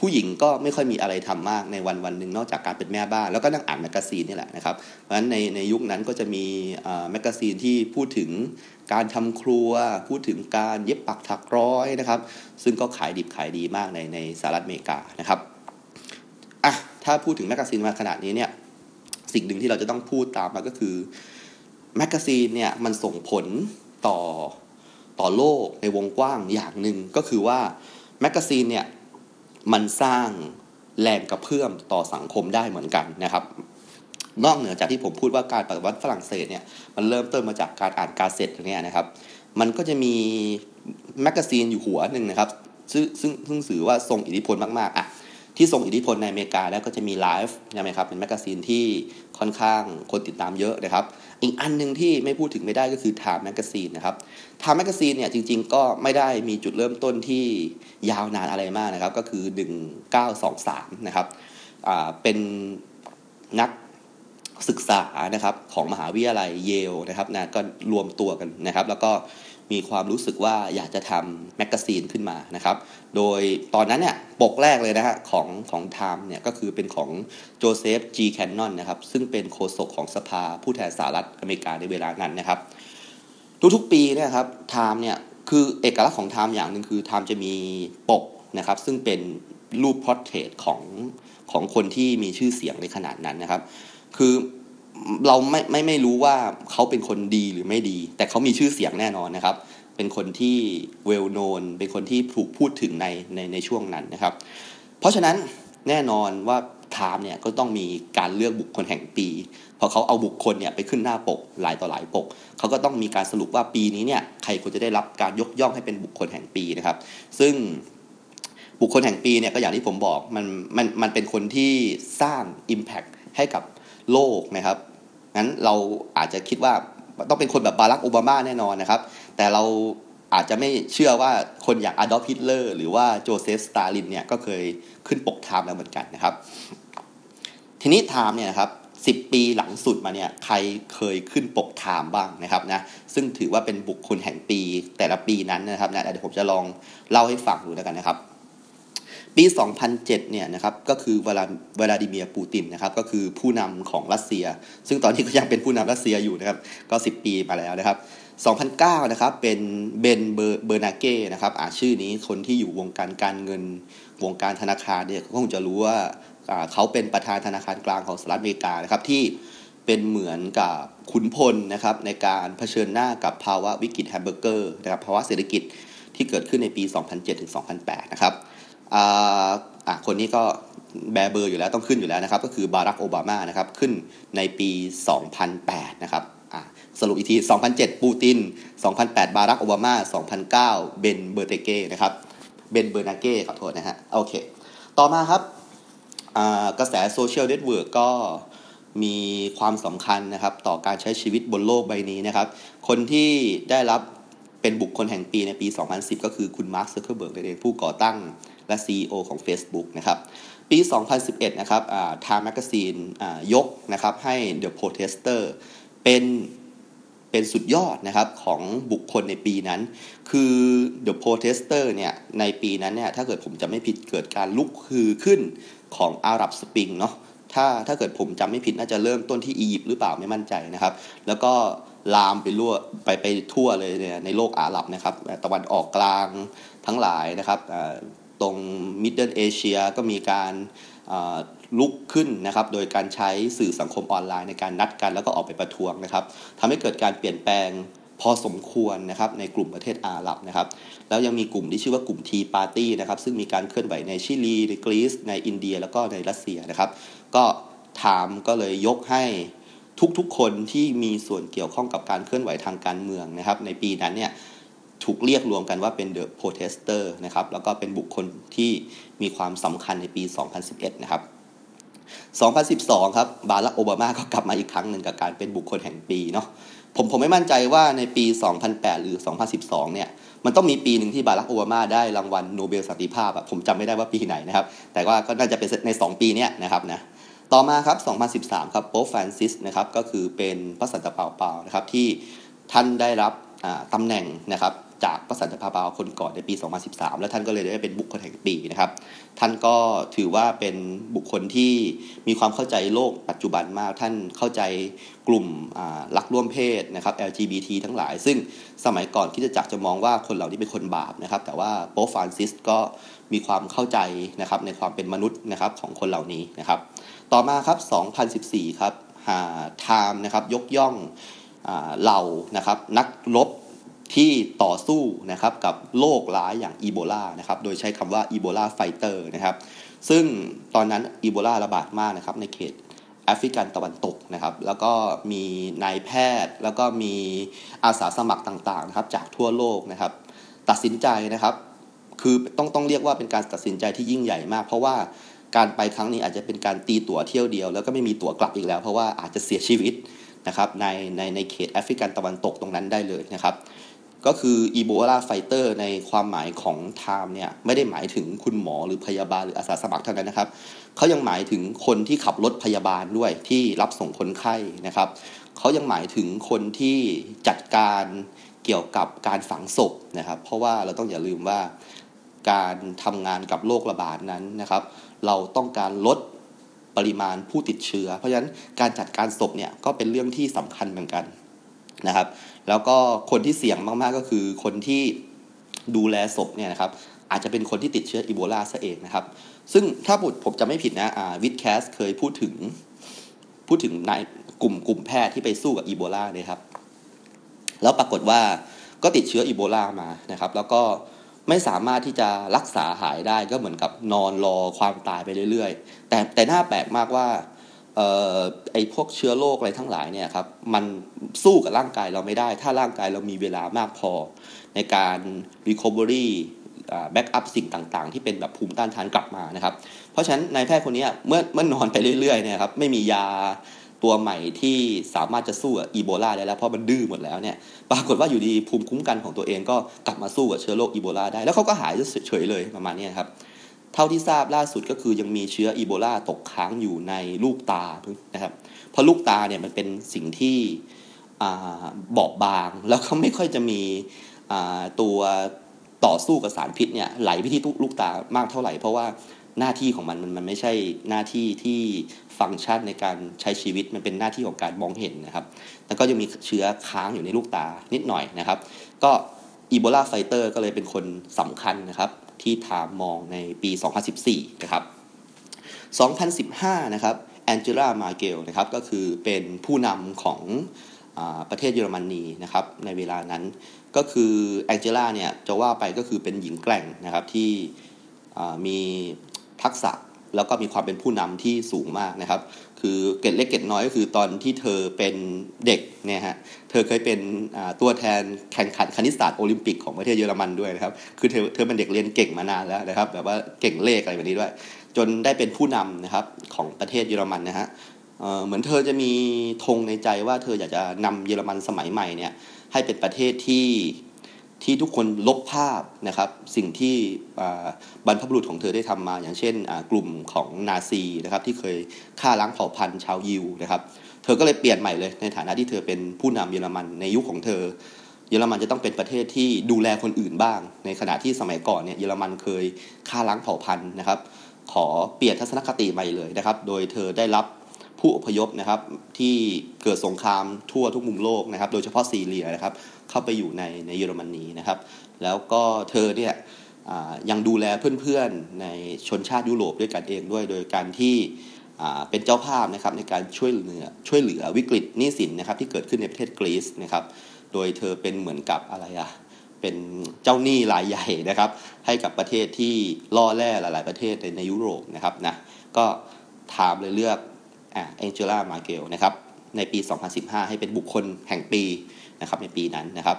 ผู้หญิงก็ไม่ค่อยมีอะไรทำมากในวันวันหนึ่งนอกจากการเป็นแม่บ้าน แล้วก็นั่งอ่านแมกกาซีนนี่แหละนะครับ เพราะฉะนั้นในในยุคนั้นก็จะมีแมกกาซีนที่พูดถึงการทำครัว พูดถึงการเย็บปักถักร้อยนะครับ ซึ่งก็ขายดิบขายดีมากในในสหรัฐอเมริกานะครับอะถ้าพูดถึงแมกกาซีนมาขนาดนี้เนี่ยสิ่งหนึ่งที่เราจะต้องพูดตามมาก็คือแมกกาซีนเนี่ยมันส่งผลต่อต่อโลกในวงกว้างอย่างหนึ่งก็คือว่าแมกกาซีนเนี่ย มันสร้างแรงกระเพื่อมต่อสังคมได้เหมือนกันนะครับ นอกเหนือจากที่ผมพูดว่าการปฏิวัติฝรั่งเศสเนี่ยมันเริ่มต้นมาจากการอ่าน gazette เนี่ยนะครับ มันก็จะมีแมกกาซีนอยู่หัวหนึ่งนะครับ ซึ่งซึ่งซึ่งถือว่าทรงอิทธิพลมากๆอะที่ทรงอิทธิพลในอเมริกาแล้วก็จะมี Life ใช่ไหมครับเป็นแมกกาซีนที่ค่อนข้างคนติดตามเยอะนะครับ อีกอันหนึ่งที่ไม่พูดถึงไม่ได้ก็คือ Time Magazine นะครับ Time Magazine เนี่ยจริงๆ ก็ไม่ได้มีจุดเริ่มต้นที่ยาวนานอะไรมากนะครับ ก็คือ 1923 นะครับเป็นนักศึกษานะครับของมหาวิทยาลัยเยลนะครับนะก็รวมตัวกันนะครับ แล้วก็ มีความรู้สึกว่าอยากจะทำแมกกาซีนขึ้นมานะครับ โดยตอนนั้นเนี่ยปกแรกเลยนะฮะของของ Time เนี่ยก็คือเป็นของโจเซฟจีแคนนอนนะครับ ซึ่งเป็นโฆษกของสภาผู้แทนสหรัฐอเมริกาในเวลานั้นนะครับ ทุกๆปีเนี่ยครับ Time เนี่ยคือเอกลักษณ์ของ Time อย่างหนึ่งคือ Time จะมีปกนะครับซึ่งเป็นรูป portrait ของของคนที่มีชื่อเสียงในขณะนั้นนะครับ คือ เราไม่ไม่ไม่รู้ว่าเขาเป็นคนดีหรือไม่ดี แต่เขามีชื่อเสียงแน่นอนนะครับ เป็นคนที่ well known เป็นคนที่ถูกพูดถึงในในในช่วงนั้นนะครับ เพราะฉะนั้นแน่นอนว่า Time เนี่ยก็ต้องมีการเลือกบุคคลแห่งปี พอเขาเอาบุคคลเนี่ยไปขึ้นหน้าปกหลายต่อหลายปก เขาก็ต้องมีการสรุปว่าปีนี้เนี่ยใครควรจะได้รับการยกย่องให้เป็นบุคคลแห่งปีนะครับ ซึ่งบุคคลแห่งปีเนี่ยก็อย่างที่ผมบอกมันมันมันเป็นคนที่สร้าง impact ให้กับ โลกนะครับงั้นเราอาจจะคิดว่าต้องเป็นคนแบบบารักโอบามาแน่นอนนะครับ แต่เราอาจจะไม่เชื่อว่าคนอย่างอดอล์ฟฮิตเลอร์หรือว่าโจเซฟสตาลินเนี่ยก็เคยขึ้นปก Time แล้วเหมือนกันนะครับ ทีนี้ Time เนี่ยครับสิบปีหลังสุดมาเนี่ยใครเคยขึ้นปก Time บ้างนะครับนะซึ่งถือว่าเป็นบุคคลแห่งปีแต่ละปีนั้นนะครับนะเดี๋ยวผมจะลองเล่าให้ฟังดูแล้วกันนะครับ ปี 2007 เนี่ยนะครับก็คือเวลาเวลาดิเมียปูตินนะครับก็คือผู้นำของรัสเซีย ซึ่งตอนนี้ก็ยังเป็นผู้นำรัสเซียอยู่นะครับก็ 10 ปีมาแล้วนะครับ2009นะครับเป็นเบนเบอร์นาเก้นะครับอ่าชื่อนี้คนที่อยู่วงการการเงินวงการธนาคารเนี่ยก็คงจะรู้ว่าเขาเป็นประธานธนาคารกลางของสหรัฐอเมริกานะครับที่เป็นเหมือนกับขุนพลนะครับในการเผชิญหน้ากับภาวะวิกฤตแฮมเบอร์เกอร์นะครับภาวะเศรษฐกิจที่เกิดขึ้นในปี 2007ถึง2008 นะครับ อ่าคนนี้ก็แบเบอร์อยู่แล้วต้องขึ้นอยู่แล้วนะครับ ก็คือบารักโอบามานะครับขึ้นในปี 2008 นะครับสรุปอีกที 2007 ปูติน 2008 บารักโอบามา 2009 เบนเบอร์เตเก้นะครับ เบนเบอร์นาเก้ขอโทษนะฮะ โอเค ต่อมาครับกระแส social network ก็มีความสำคัญนะครับ ต่อการใช้ชีวิตบนโลกใบนี้นะครับ คนที่ได้รับเป็นบุคคลแห่งปีในปี 2010 ก็คือคุณมาร์คซักเคอร์เบิร์กเองผู้ก่อตั้ง และ CEO ของ Facebook นะครับปี 2011 นะครับ Time Magazine ยกนะครับให้ The Protester เป็นเป็นสุดยอดนะครับของบุคคลในปีนั้น คือ The Protester เนี่ยในปีนั้นเนี่ยถ้าเกิดผมจำไม่ผิดเกิดการลุกฮือขึ้นของอาหรับสปริงเนาะถ้าถ้าเกิดผมจำไม่ผิดน่าจะเริ่มต้นที่อียิปต์หรือเปล่าไม่มั่นใจนะครับ แล้วก็ลามไปทั่วไปไปทั่วเลยเนี่ยในโลกอาหรับนะครับตะวันออกกลางทั้งหลายนะครับ ตรง Middle Asia ก็มีการลุกขึ้นนะครับโดยการใช้สื่อสังคมออนไลน์ในการนัดกันแล้วก็ออกไปประท้วงนะครับทำให้เกิดการเปลี่ยนแปลงพอสมควรนะครับในกลุ่มประเทศอาหรับนะครับแล้วยังมีกลุ่มที่ชื่อว่ากลุ่ม Tea Party นะครับซึ่งมีการเคลื่อนไหวในชิลีในกรีซในอินเดีย แล้วก็ในรัสเซียนะครับ ก็ Time ก็เลยยกให้ทุกๆคนที่มีส่วนเกี่ยวข้องกับการเคลื่อนไหวทางการเมืองนะครับ ในปีนั้นเนี่ย ถูกเรียกรวมกันว่าเป็นเดอะโ r เทสเตอร์นะครับแล้วก็เป็นบุคคลที่มีความสำคัญในปี 2011 นะครับ 2012 ครับบารักโอบามาก็กลับมาอีกครั้งหนึ่งกับการเป็นบุคคลแห่งปีเนาะผมผมไม่มั่นใจว่าในปี 2008 หรือ 2012 เนี่ย มันต้องมีปีหนึ่งที่บารักโอบามาได้รางวัลโนเบลสันติภาพอะผมจำไม่ได้ว่าปีไหนนะครับ แต่ว่าก็น่าจะเป็นใน 2 ปีเนี้นะครับนะต่อมาครับ 2013 ครับโป๊ปฟรานซิสนะครับก็คือเป็นพระสันตะเปาเปานะครับที่ท่านได้รับตำแหน่งนะครับ จากพระสันตะปาเปาคนก่อนในปี 2013 แล้วท่านก็เลยได้เป็นบุคคลแห่งปีนะครับ ท่านก็ถือว่าเป็นบุคคลที่มีความเข้าใจโลกปัจจุบันมาก ท่านเข้าใจกลุ่มรักร่วมเพศนะครับ LGBT ทั้งหลาย ซึ่งสมัยก่อนที่จะจักจะมองว่าคนเหล่านี้เป็นคนบาปนะครับ แต่ว่าโป๊ฟฟรานซิสก็มีความเข้าใจนะครับในความเป็นมนุษย์นะครับของคนเหล่านี้นะครับ ต่อมาครับ 2014 ครับไทม์นะครับยกย่องเหล่านะครับนักรบ ที่ต่อสู้นะครับกับโรคร้ายอย่างอีโบลานะครับโดยใช้คำว่า Ebola Fighter นะครับซึ่งตอนนั้นอีโบลาระบาดมากนะครับในเขตแอฟริกันตะวันตกนะครับ แล้วก็มีนายแพทย์ แล้วก็มีอาสาสมัครต่างๆนะครับจากทั่วโลกนะครับ ตัดสินใจนะครับ คือต้องต้องเรียกว่าเป็นการตัดสินใจที่ยิ่งใหญ่มาก เพราะว่าการไปครั้งนี้อาจจะเป็นการตีตั๋วเที่ยวเดียว แล้วก็ไม่มีตั๋วกลับอีกแล้ว เพราะว่าอาจจะเสียชีวิตนะครับในในในเขตแอฟริกันตะวันตกตรงนั้นได้เลยนะครับ ก็คือ Ebola Fighter ในความหมายของ Time เนี่ยไม่ได้หมายถึงคุณหมอหรือพยาบาลหรืออาสาสมัครเท่านั้นนะครับเขายังหมายถึงคนที่ขับรถพยาบาลด้วยที่รับส่งคนไข้นะครับเขายังหมายถึงคนที่จัดการเกี่ยวกับการฝังศพนะครับ เพราะว่าเราต้องอย่าลืมว่าการทำงานกับโรคระบาดนั้นนะครับ เราต้องการลดปริมาณผู้ติดเชื้อ เพราะฉะนั้นการจัดการศพเนี่ยก็เป็นเรื่องที่สำคัญเหมือนกันนะครับ แล้วก็คนที่เสี่ยงมากๆก็คือคนที่ดูแลศพเนี่ยนะครับอาจจะเป็นคนที่ติดเชื้ออีโบลาซะเองนะครับ ซึ่งถ้าผมจะไม่ผิดนะวิดแคสเคยพูดถึงพูดถึงในกลุ่มกลุ่มแพทย์ที่ไปสู้กับอีโบลาเนี่ยครับ แล้วปรากฏว่าก็ติดเชื้ออีโบลามานะครับ แล้วก็ไม่สามารถที่จะรักษาหายได้ก็เหมือนกับนอนรอความตายไปเรื่อยๆ แต่แต่น่าแปลกมากว่า ไอพวกเชื้อโรคอะไรทั้งหลายเนี่ยครับมันสู้กับร่างกายเราไม่ได้ ถ้าร่างกายเรามีเวลามากพอ ในการ recovery backup สิ่งต่างๆ ที่เป็นแบบภูมิต้านทานกลับมานะครับ เพราะฉะนั้นนายแพทย์คนนี้เมื่อเมื่อนอนไปเรื่อยๆเนี่ยครับไม่มียาตัวใหม่ที่สามารถจะสู้อีโบลาได้แล้วเพราะมันดื้อหมดแล้วเนี่ยปรากฏว่าอยู่ดีภูมิคุ้มกันของตัวเองก็กลับมาสู้กับเชื้อโรคอีโบลาได้แล้วเขาก็หายเฉยเลยประมาณนี้ครับ เท่าที่ทราบล่าสุดก็คือยังมีเชื้ออีโบลาตกค้างอยู่ในลูกตานะครับ เพราะลูกตาเนี่ยมันเป็นสิ่งที่บอบบาง แล้วก็ไม่ค่อยจะมีตัวต่อสู้กับสารพิษเนี่ยไหลไปที่ลูกตามากเท่าไหร่ เพราะว่าหน้าที่ของมันมันไม่ใช่หน้าที่ที่ฟังก์ชันในการใช้ชีวิตมันเป็นหน้าที่ของการมองเห็นนะครับ แล้วก็ยังมีเชื้อค้างอยู่ในลูกตานิดหน่อยนะครับ ก็อีโบลาไฟเตอร์ก็เลยเป็นคนสำคัญนะครับ ที่ถามมองในปี 2014 นะครับ 2015 นะครับแองเจล่ามาเกลนะครับก็คือเป็นผู้นำของอประเทศเยอรมนีนะครับในเวลานั้นก็คือแองเจล่าเนี่ยจะว่าไปก็คือเป็นหญิงแกร่งนะครับที่มีทักษะแล้วก็มีความเป็นผู้นำที่สูงมากนะครับ คือเกตเล็กเกตน้อยก็คือตอนที่เธอเป็นเด็กเนี่ยฮะ ธอเคยเป็นตัวแทนแข่งขันคณิตศาสตร์โอลิมปิกของประเทศเยอรมันด้วยนะครับ คือเธอเธอเป็นเด็กเรียนเก่งมานานแล้วนะครับ แบบว่าเก่งเลขอะไรแบบนี้ด้วย จนได้เป็นผู้นำนะครับของประเทศเยอรมันนะฮะเหมือนเธอจะมีธงในใจว่าเธออยากจะนำเยอรมันสมัยใหม่เนี่ยให้เป็นประเทศที่ที่ทุกคนลบภาพนะครับ สิ่งที่บรรพบุรุษของเธอได้ทำมา อย่างเช่นกลุ่มของนาซีนะครับที่เคยฆ่าล้างเผ่าพันธุ์ชาวยิวนะครับ เธอก็เลยเปลี่ยนใหม่เลยในฐานะที่เธอเป็นผู้นำเยอรมันในยุคของเธอ เยอรมันจะต้องเป็นประเทศที่ดูแลคนอื่นบ้าง ในขณะที่สมัยก่อนเนี่ยเยอรมันเคยฆ่าล้างเผ่าพันธุ์นะครับ ขอเปลี่ยนทัศนคติใหม่เลยนะครับ โดยเธอได้รับผู้อพยพนะครับที่เกิดสงครามทั่วทุกมุมโลกนะครับ โดยเฉพาะซีเรียนะครับ เข้าไปอยู่ในในเยอรมนีนะครับ แล้วก็เธอเนี่ยยังดูแลเพื่อนๆในชนชาติยุโรปด้วยกันเองด้วย โดยการที่ เป็นเจ้าภาพนะครับในการช่วยเหลือช่วยเหลือวิกฤตหนี้สินนะครับที่เกิดขึ้นในประเทศกรีซนะครับโดยเธอเป็นเหมือนกับอะไรอะเป็นเจ้าหนี้รายใหญ่นะครับ ให้กับประเทศที่ล่อแร่หลาย ๆ ประเทศในในยุโรปนะครับนะก็ถามเลยเลือกอ่าแองเจล่ามาเกลนะครับในปี 2015 ให้เป็นบุคคลแห่งปีนะครับในปีนั้นนะครับ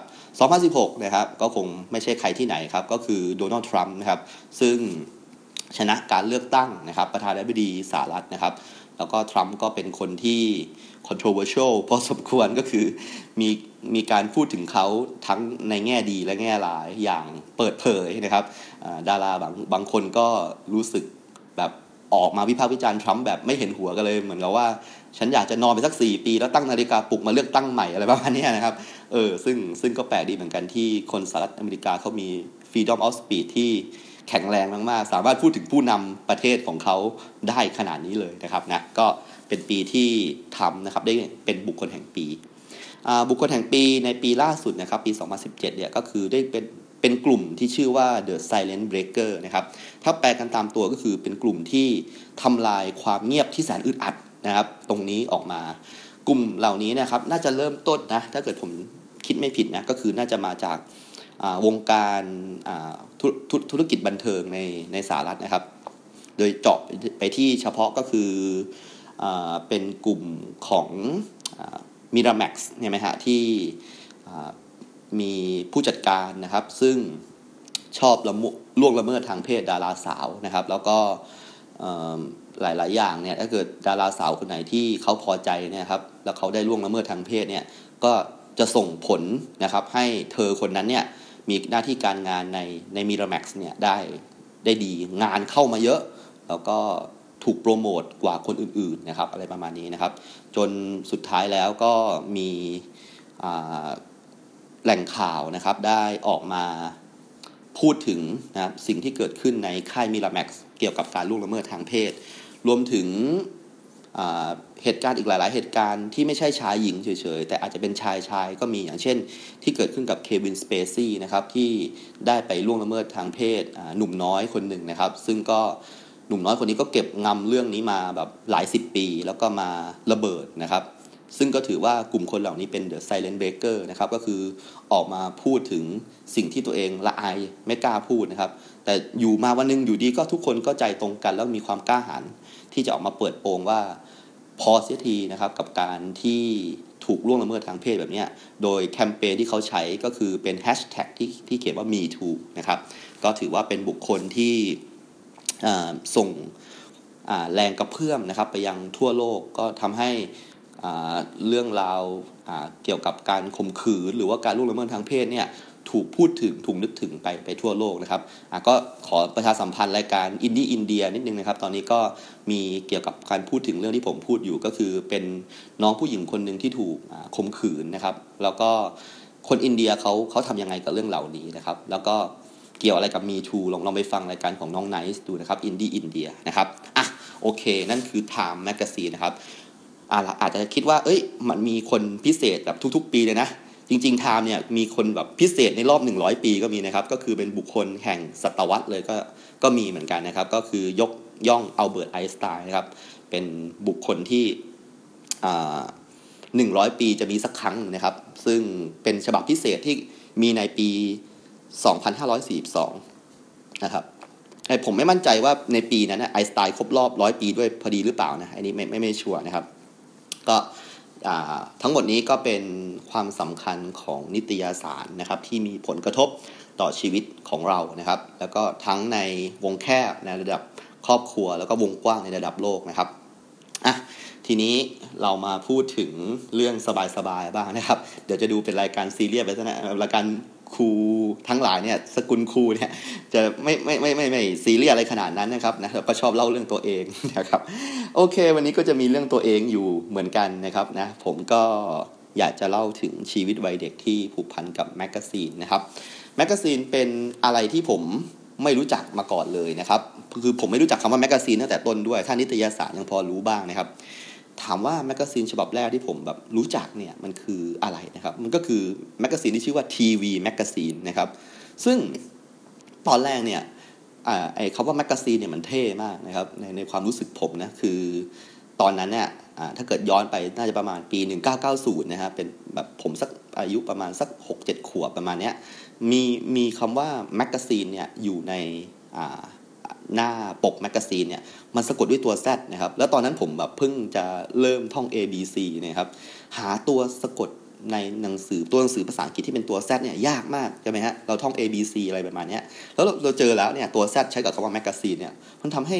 2016 นะครับก็คงไม่ใช่ใครที่ไหนครับก็คือโดนัลด์ทรัมป์นะครับซึ่ง ชนะการเลือกตั้งนะครับ ประธานาธิบดีสหรัฐนะครับ แล้วก็ทรัมป์ก็เป็นคนที่ controversial พอสมควรก็คือมีมีการพูดถึงเขาทั้งในแง่ดีและแง่ร้ายอย่างเปิดเผยนะครับดาราบางบางคนก็รู้สึกแบบออกมาวิพากษ์วิจารณ์ทรัมป์แบบไม่เห็นหัวกันเลยเหมือนกับว่า ฉันอยากจะนอนไปสักสี่ปี แล้วตั้งนาฬิกาปลุกมาเลือกตั้งใหม่อะไรประมาณนี้นะครับเออซึ่งซึ่งก็แปลกดีเหมือนกันที่คนสหรัฐอเมริกาเขามี freedom of speech ที่ แข็งแรงมากๆ สามารถพูดถึงผู้นำประเทศของเขาได้ขนาดนี้เลยนะครับนะก็เป็นปีที่ทำนะครับได้เป็นบุคคลแห่งปี บุคคลแห่งปีในปีล่าสุดนะครับปี 2017เนี่ยก็คือได้เป็นเป็นกลุ่มที่ชื่อว่า The Silent Breaker นะครับถ้าแปลกันตามตัวก็คือเป็นกลุ่มที่ทำลายความเงียบที่แสนอึดอัดนะครับตรงนี้ออกมากลุ่มเหล่านี้นะครับน่าจะเริ่มต้นนะถ้าเกิดผมคิดไม่ผิดนะก็คือน่าจะมาจาก วงการธธุรกิจบันเทิงในในสหรัฐนะครับ โดยเจาะไปที่เฉพาะก็คืออเป็นกลุ่มของมิราแม็กซ์เนี่ยไหมฮะที่มีผู้จัดการนะครับ ซึ่งชอบละมุล่วงละเมิดทางเพศดาราสาวนะครับ แล้วก็หลาย ๆ อย่างเนี่ยถ้าเกิดดาราสาวคนไหนที่เขาพอใจเนี่ยครับแล้วเขาได้ล่วงละเมิดทางเพศเนี่ยก็จะส่งผลนะครับให้เธอคนนั้นเนี่ย มีหน้าที่การงานในในมิราแม็กซ์เนี่ยได้ได้ดีงานเข้ามาเยอะ แล้วก็ถูกโปรโมทกว่าคนอื่นๆนะครับอะไรประมาณนี้นะครับ จนสุดท้ายแล้วก็มีแหล่งข่าวนะครับได้ออกมาพูดถึงนะสิ่งที่เกิดขึ้นในค่ายมิราแม็กซ์เกี่ยวกับการล่วงละเมิดทางเพศ รวมถึง เหตุการณ์อีกหลาย ๆ เหตุการณ์ที่ไม่ใช่ชายหญิงเฉย ๆ แต่อาจจะเป็นชายชายก็มีอย่างเช่น ที่เกิดขึ้นกับเควินสเปซี่นะครับที่ได้ไปล่วงละเมิดทางเพศหนุ่มน้อยคนหนึ่งนะครับ ซึ่งก็หนุ่มน้อยคนนี้ก็เก็บงำเรื่องนี้มาแบบหลายสิบปี แล้วก็มาระเบิดนะครับ ซึ่งก็ถือว่ากลุ่มคนเหล่านี้เป็น The Silent Breaker นะครับก็คือออกมาพูดถึงสิ่งที่ตัวเองละอายไม่กล้าพูดนะครับ แต่อยู่มาวันนึงอยู่ดีก็ทุกคนก็ใจตรงกัน แล้วมีความกล้าหาญที่จะออกมาเปิดโปงว่า พอเสียทีนะครับกับการที่ถูกล่วงละเมิดทางเพศแบบนี้โดยแคมเปญที่เขาใช้ก็คือเป็นแฮชแท็กที่ที่เขียนว่า me too นะครับก็ถือว่าเป็นบุคคลที่ส่งแรงกระเพื่อมนะครับไปยังทั่วโลกก็ทำให้เรื่องราวเกี่ยวกับการข่มขืนหรือว่าการล่วงละเมิดทางเพศเนี่ย ถูกพูดถึงถูกนึกถึงไปไปทั่วโลกนะครับก็ขอประชาสัมพันธ์รายการอินดี้อินเดียนิดนึงนะครับ ตอนนี้ก็มีเกี่ยวกับการพูดถึงเรื่องที่ผมพูดอยู่ก็คือเป็นน้องผู้หญิงคนหนึ่งที่ถูกข่มขืนนะครับ แล้วก็คนอินเดียเขาเขาทำยังไงกับเรื่องเหล่านี้นะครับ แล้วก็เกี่ยวอะไรกับ Me Too ลองลองไปฟังรายการของน้องไนซ์ดูนะครับอินดี้อินเดียนะครับอะโอเค นั่นคือ Time Magazine นะครับอาจจะคิดว่า เอ้ย มันมีคนพิเศษแบบทุก ๆ ปีเลยนะ จริงๆ Time เนี่ยมีคนแบบพิเศษในรอบ 100 ปีก็มีนะครับ ก็คือเป็นบุคคลแห่งศตวรรษเลยก็ก็มีเหมือนกันนะครับ ก็คือยกย่องอัลเบิร์ตไอน์สไตน์นะครับ เป็นบุคคลที่หนึ่งร้อยปีจะมีสักครั้งนะครับ ซึ่งเป็นฉบับพิเศษที่มีในปี 2542 นะครับผมไม่มั่นใจว่าในปีนั้นไอสไตล์ครบรอบร้อยปีด้วยพอดีหรือเปล่านะอันนี้ไม่ไม่ไม่ชัวร์นะครับ ก็ ทั้งหมดนี้ก็เป็นความสำคัญของนิตยสารนะครับที่มีผลกระทบต่อชีวิตของเรานะครับ แล้วก็ทั้งในวงแคบในระดับครอบครัว แล้วก็วงกว้างในระดับโลกนะครับอะทีนี้เรามาพูดถึงเรื่องสบายๆบ้างนะครับ เดี๋ยวจะดูเป็นรายการซีเรียสไปซะนะรายการ ครูทั้งหลายเนี่ยสกุลครูเนี่ยจะไม่ไม่ไม่ไม่ไม่ซีเรียสอะไรขนาดนั้นนะครับนะเราก็ชอบเล่าเรื่องตัวเองนะครับโอเค วันนี้ก็จะมีเรื่องตัวเองอยู่เหมือนกันนะครับนะผมก็อยากจะเล่าถึงชีวิตวัยเด็กที่ผูกพันกับแมกกาซีนนะครับแมกกาซีนเป็นอะไรที่ผมไม่รู้จักมาก่อนเลยนะครับคือผมไม่รู้จักคำว่าแมกกาซีนตั้งแต่ต้นด้วย ถ้านิตยสารยังพอรู้บ้างนะครับ ถามว่าแมกกาซีนฉบับแรกที่ผมแบบรู้จักเนี่ยมันคืออะไรนะครับ มันก็คือแมกกาซีนที่ชื่อว่าทีวีแมกกาซีนนะครับ ซึ่งตอนแรกเนี่ยไอ้คำว่าแมกกาซีนเนี่ยมันเท่มากนะครับในในความรู้สึกผมนะคือตอนนั้นเนี่ยถ้าเกิดย้อนไปน่าจะประมาณปี 1990นะครับเป็นแบบผมสักอายุประมาณสัก 6-7 ขวบประมาณเนี้ยมีมีคำว่าแมกกาซีนเนี่ยอยู่ใน หน้าปกแมกกาซีนเนี่ยมันสะกดด้วยตัว Z นะครับ แล้วตอนนั้นผมแบบเพิ่งจะเริ่มท่อง A B C นะครับ หาตัวสะกดในหนังสือตัวหนังสือภาษาอังกฤษที่เป็นตัว Z เนี่ยยากมากใช่ไหมฮะเราท่อง A B C อะไรประมาณนี้แล้วเราเจอแล้วเนี่ยตัว Z ใช้กับคำว่าแมกกาซีนเนี่ยมันทำให้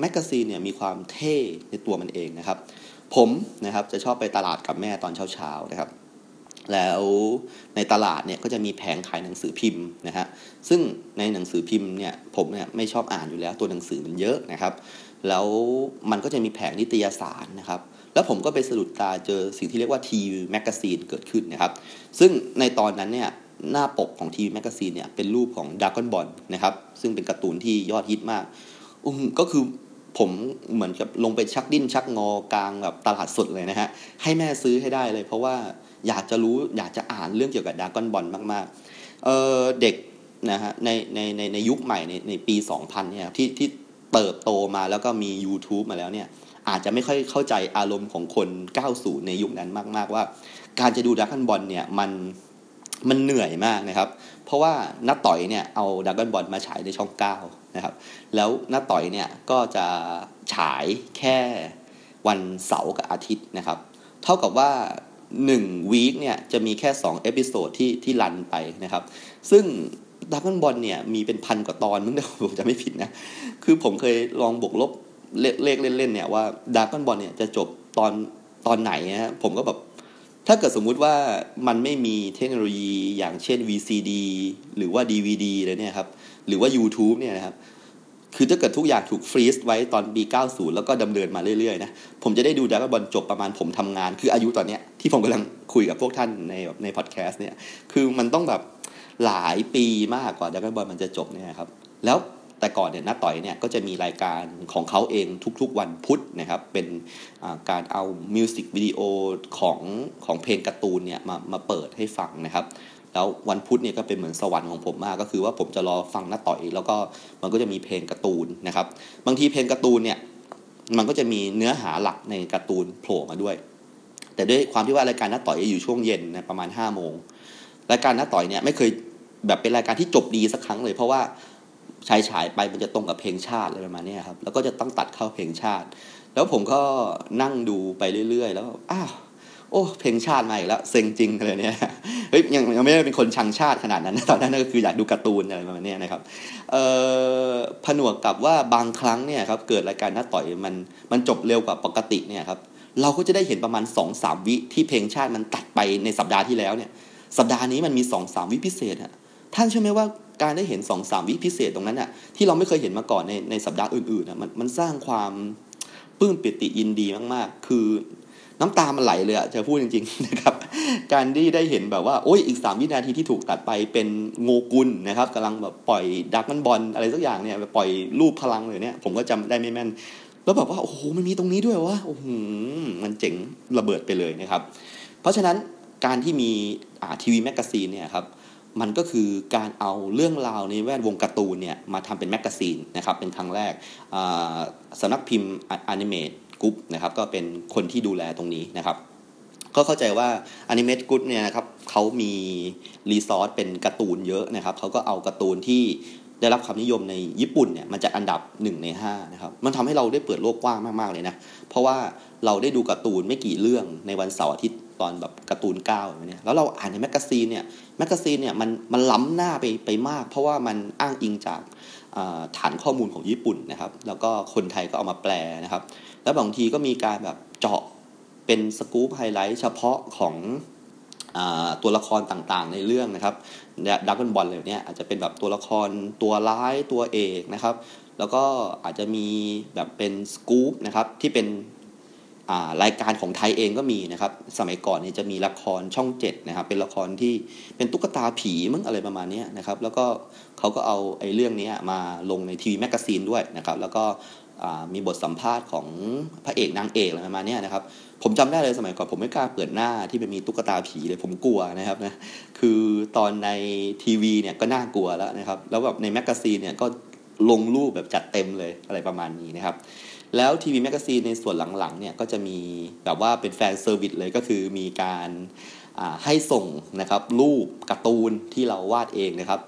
แมกกาซีนเนี่ยมีความเท่ในตัวมันเองนะครับ ผมนะครับจะชอบไปตลาดกับแม่ตอนเช้าๆนะครับ แล้วในตลาดเนี่ยก็จะมีแผงขายหนังสือพิมพ์นะฮะซึ่งในหนังสือพิมพ์เนี่ยผมเนี่ยไม่ชอบอ่านอยู่แล้วตัวหนังสือมันเยอะนะครับ แล้วมันก็จะมีแผงนิตยสารนะครับ แล้วผมก็ไปสะดุดตาเจอสิ่งที่เรียกว่าทีวีแมกกาซีนเกิดขึ้นนะครับ ซึ่งในตอนนั้นเนี่ยหน้าปกของทีวีแมกกาซีนเนี่ยเป็นรูปของดราก้อนบอลนะครับซึ่งเป็นการ์ตูนที่ยอดฮิตมากอืมก็คือผมเหมือนกับลงไปชักดิ้นชักงอกลางแบบตลาดสดเลยนะฮะให้แม่ซื้อให้ได้เลย เพราะว่า อยากจะรู้อยากจะอ่านเรื่องเกี่ยวกับดากอนบอลมากๆเเด็กนะฮะในในในในยุคใหม่ในในปี 2000เนี่ยที่ที่เติบโตมาแล้วก็มี YouTube มาแล้วเนี่ยอาจจะไม่ค่อยเข้าใจอารมณ์ของคน 90 ในยุคนั้นมาก ๆ ว่า การจะดูดากอนบอลเนี่ยมันมันเหนื่อยมากนะครับ เพราะว่าน้าต๋อยเนี่ยเอาดราก้อนบอลมาฉายในช่อง 9 นะครับ แล้วน้าต๋อยเนี่ยก็จะฉายแค่วันเสาร์กับอาทิตย์นะครับ เท่ากับว่า 1 week เนี่ยจะมีแค่ 2 episode ที่ที่ run ไปนะครับ ซึ่งดราก้อนบอลเนี่ยมีเป็นพันกว่าตอนมึงผมจะไม่ผิดนะ คือผมเคยลองบวกลบเลขเล่นๆเนี่ยว่าดราก้อนบอลเนี่ยจะจบตอนตอนไหนนะผมก็แบบถ้าเกิดสมมุติว่ามันไม่มีเทคโนโลยีอย่างเช่น VCD หรือว่า DVD เลยเนี่ยครับ หรือว่า YouTube เนี่ยนะครับ คือถ้าเกิดทุกอย่างถูกฟรีซไว้ตอนปี 90 แล้วก็ดำเนินมาเรื่อยๆนะผมจะได้ดูดราก้อนบอลจบประมาณผมทำงาน คืออายุตอนเนี้ยที่ผมกำลังคุยกับพวกท่านในในพอดแคสต์เนี่ยคือมันต้องแบบหลายปีมากกว่าดราก้อนบอลมันจะจบเนี่ยครับแล้วแต่ก่อนเนี่ยน้าต่อยเนี่ยก็จะมีรายการของเขาเองทุกๆวันพุธนะครับ เป็นการเอามิวสิกวิดีโอของของเพลงการ์ตูนเนี่ยมามาเปิดให้ฟังนะครับ แล้ววันพุธเนี่ยก็เป็นเหมือนสวรรค์ของผมมาก ก็คือว่าผมจะรอฟังน้าต่อย แล้วก็มันก็จะมีเพลงการ์ตูนนะครับ บางทีเพลงการ์ตูนเนี่ยมันก็จะมีเนื้อหาหลักในการ์ตูนโผล่มาด้วย แต่ด้วยความที่ว่ารายการน้าต่อยอยู่ช่วงเย็นนะประมาณ5้าโมงรายการน้าต่อยเนี่ยไม่เคยแบบเป็นรายการที่จบดีสักครั้งเลย เพราะว่าฉายฉายไปมันจะตรงกับเพลงชาติอะไรประมาณนี้ครับแล้วก็จะต้องตัดเข้าเพลงชาติ แล้วผมก็นั่งดูไปเรื่อย ๆ แล้วอ้าว โอ้เพลงชาติมาอีกแล้วเซ็งจริงเลยเนี่ยเฮ้ยยังยังไม่ได้เป็นคนชังชาติขนาดนั้นตอนนั้นก็คืออยากดูการ์ตูนอะไรประมาณนี้นะครับเอ่อผนวกกับว่าบางครั้งเนี่ยครับเกิดรายการหน้าต่อยมันมันจบเร็วกว่าปกติเนี่ยครับเราก็จะได้เห็นประมาณ2อสามวิที่เพลงชาติมันตัดไปในสัปดาห์ที่แล้วเนี่ยสัปดาห์นี้มันมี2อสามวิพิเศษอะท่านเชื่อไหมว่าการได้เห็น2อสามวิพิเศษตรงนั้นอะที่เราไม่เคยเห็นมาก่อนในในสัปดาห์อื่นๆอะมันมันสร้างความปลื้มปิติยินดีมากๆ คือ น้ำตามันไหลเลยอะจะพูดจริงๆนะครับ การที่ได้เห็นแบบว่าโอ้ยอีกสามวินาทีที่ถูกตัดไปเป็นโงกุลนะครับกำลังแบบปล่อยดักมันบอลอะไรสักอย่างเนี่ยปล่อยรูปพลังเลยเนี่ยผมก็จำได้ไม่แม่น แล้วแบบว่าโอ้โหมันมีตรงนี้ด้วยวะโอ้โหมันเจ๋งระเบิดไปเลยนะครับ เพราะฉะนั้นการที่มีทีวีแมกกาซีนเนี่ยครับมันก็คือการเอาเรื่องราวในแวดวงการ์ตูนเนี่ยมาทำเป็นแมกกาซีนนะครับเป็นครั้งแรกสำนักพิมพ์อนิเมต กรุ๊ปนะครับก็เป็นคนที่ดูแลตรงนี้นะครับ ก็เข้าใจว่าอนิเมตกรุ๊ปเนี่ยนะครับเขามี resource เป็นการ์ตูนเยอะนะครับเขาก็เอาการ์ตูนที่ได้รับความนิยมในญี่ปุ่นเนี่ยมันจะอันดับ 1 ใน5นะครับมันทำให้เราได้เปิดโลกกว้างมาก ๆ เลยนะ เพราะว่าเราได้ดูการ์ตูนไม่กี่เรื่องในวันเสาร์อาทิตย์ตอนแบบการ์ตูนเก้าเนี้ยแล้วเราอ่านในแมกกาซีนเนี่ยแมกกาซีนเนี่ยมันมันล้ำหน้าไปไปมาก เพราะว่ามันอ้างอิงจากฐานข้อมูลของญี่ปุ่นนะครับ แล้วก็คนไทยก็เอามาแปลนะครับ แล้วบางทีก็มีการแบบเจาะเป็นสกู๊ปไฮไลท์เฉพาะของตัวละครต่างๆ ในเรื่องนะครับ Dragon Ball เลยเนี่ยอาจจะเป็นแบบตัวละครตัวร้ายตัวเอกนะครับ แล้วก็อาจจะมีแบบเป็นสกู๊ปนะครับที่เป็นรายการของไทยเองก็มีนะครับ สมัยก่อนนี่จะมีละครช่องเจ็ดนะครับ เป็นละครที่เป็นตุ๊กตาผีมั้งอะไรประมาณนี้นะครับ แล้วก็เขาก็เอาไอ้เรื่องนี้มาลงในทีวีแมกกาซีนด้วยนะครับ แล้วก็ มีบทสัมภาษณ์ของพระเอกนางเอกอะไรประมาณนี้นะครับ ผมจำได้เลยสมัยก่อนผมไม่กล้าเปิดหน้าที่เป็นมีตุ๊กตาผีเลยผมกลัวนะครับนะคือตอนในทีวีเนี่ยก็น่ากลัวแล้วนะครับ แล้วแบบในแมกกาซีนเนี่ยก็ลงรูปแบบจัดเต็มเลยอะไรประมาณนี้นะครับ แล้วทีวีแมกกาซีนในส่วนหลังๆเนี่ยก็จะมีแบบว่าเป็น fan service เลยก็คือมีการให้ส่งนะครับรูปการ์ตูนที่เราวาดเองนะครับ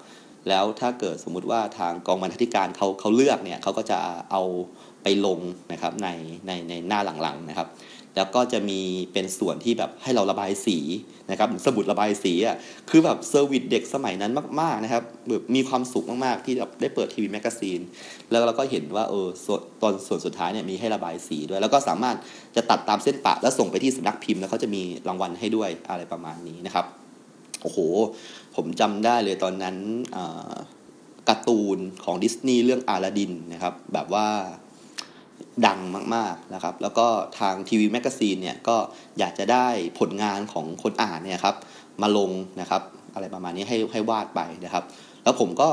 แล้วถ้าเกิดสมมุติว่าทางกองบรรณาธิการเขาเขาเลือกเนี่ยเขาก็จะเอาไปลงนะครับในในในหน้าหลังๆนะครับ แล้วก็จะมีเป็นส่วนที่แบบให้เราระบายสีนะครับสมุดระบายสีอะคือแบบ service เด็กสมัยนั้นมากๆนะครับแบบมีความสุขมากๆที่แบบได้เปิดทีวีแมกกาซีนแล้วเราก็เห็นว่าเออตอนส่วนสุดท้ายเนี่ยมีให้ระบายสีด้วย แล้วก็สามารถจะตัดตามเส้นปะแล้วส่งไปที่สำนักพิมพ์แล้วเขาจะมีรางวัลให้ด้วยอะไรประมาณนี้นะครับโอ้โห ผมจำได้เลยตอนนั้นการ์ตูนของดิสนีย์เรื่องอาลาดินนะครับ แบบว่าดังมากๆนะครับ แล้วก็ทางทีวีแมกกาซีนเนี่ยก็อยากจะได้ผลงานของคนอ่านเนี่ยครับมาลงนะครับ อะไรประมาณนี้ให้ให้วาดไปนะครับ แล้วผมก็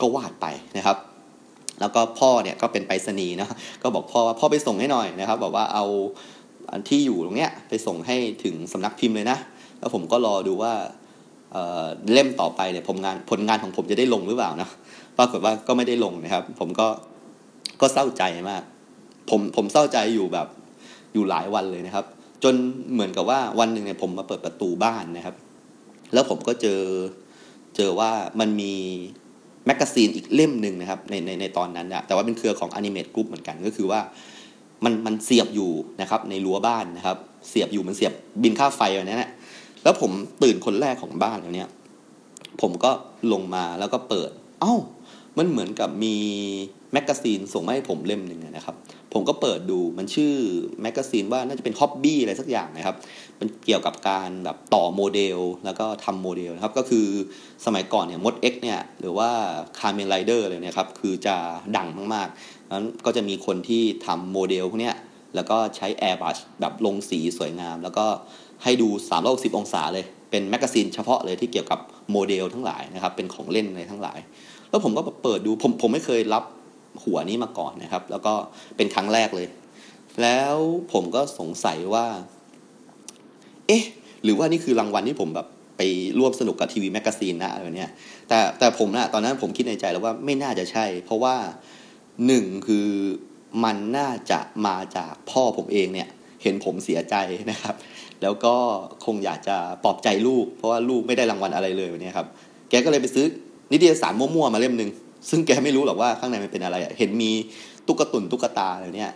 ก็วาดไปนะครับ แล้วก็พ่อเนี่ยก็เป็นไปรษณีย์นะก็บอกพ่อว่าพ่อไปส่งให้หน่อยนะครับ บอกว่าเอาที่อยู่ตรงเนี้ยไปส่งให้ถึงสำนักพิมพ์เลยนะ แล้วผมก็รอดูว่า เล่มต่อไปเนี่ยผมงานผลงานของผมจะได้ลงหรือเปล่านะปรากฏว่าก็ไม่ได้ลงนะครับ ผมก็ก็เศร้าใจมาก ผมผมเศร้าใจอยู่แบบอยู่หลายวันเลยนะครับ จนเหมือนกับว่าวันหนึ่งเนี่ยผมมาเปิดประตูบ้านนะครับ แล้วผมก็เจอเจอว่ามันมีแมกกาซีนอีกเล่มหนึ่งนะครับในในในตอนนั้นนะแต่ว่าเป็นเครือของอนิเมตกรุ๊ปเหมือนกันก็คือว่ามันมันเสียบอยู่นะครับในรั้วบ้านนะครับ เสียบอยู่มันเสียบบิลค่าไฟแบบนี้แหละ แล้วผมตื่นคนแรกของบ้านแล้วเนี่ย ผมก็ลงมาแล้วก็เปิด เอ้า มันเหมือนกับมีแมกกาซีนส่งมาให้ผมเล่มหนึ่งนะครับ ผมก็เปิดดูมันชื่อแมกกาซีนว่าน่าจะเป็น Hobby อะไรสักอย่างนะครับ มันเกี่ยวกับการแบบต่อโมเดลแล้วก็ทำโมเดลนะครับ ก็คือสมัยก่อนเนี่ยมด X เนี่ยหรือว่าคาร์เมนไรเดอร์อะไรเนี่ยครับ คือจะดังมากๆนั้นก็จะมีคนที่ทำโมเดลพวกเนี้ยแล้วก็ใช้ airbrush แบบลงสีสวยงาม แล้วก็ ให้ดู 360 องศาเลย เป็นแมกกาซีนเฉพาะเลยที่เกี่ยวกับโมเดลทั้งหลายนะครับ เป็นของเล่นอะไรทั้งหลาย แล้วผมก็เปิดดู ผมผมไม่เคยรับหัวนี้มาก่อนนะครับ แล้วก็เป็นครั้งแรกเลย แล้วผมก็สงสัยว่า เอ๊ะ หรือว่านี่คือรางวัลที่ผมแบบไปร่วมสนุกกับทีวีแมกกาซีนนะอะไรเนี้ย แต่แต่ผมนะตอนนั้นผมคิดในใจแล้วว่าไม่น่าจะใช่ เพราะว่าหนึ่งคือมันน่าจะมาจากพ่อผมเองเนี่ย เห็นผมเสียใจนะครับ แล้วก็คงอยากจะปลอบใจลูก เพราะว่าลูกไม่ได้รางวัลอะไรเลยวันนี้ครับ แกก็เลยไปซื้อนิตยสารมั่วๆมาเล่มหนึ่งซึ่งแกไม่รู้หรอกว่าข้างในมันเป็นอะไร เห็นมีตุ๊กตุนตุ๊กตาอะไรเนี่ย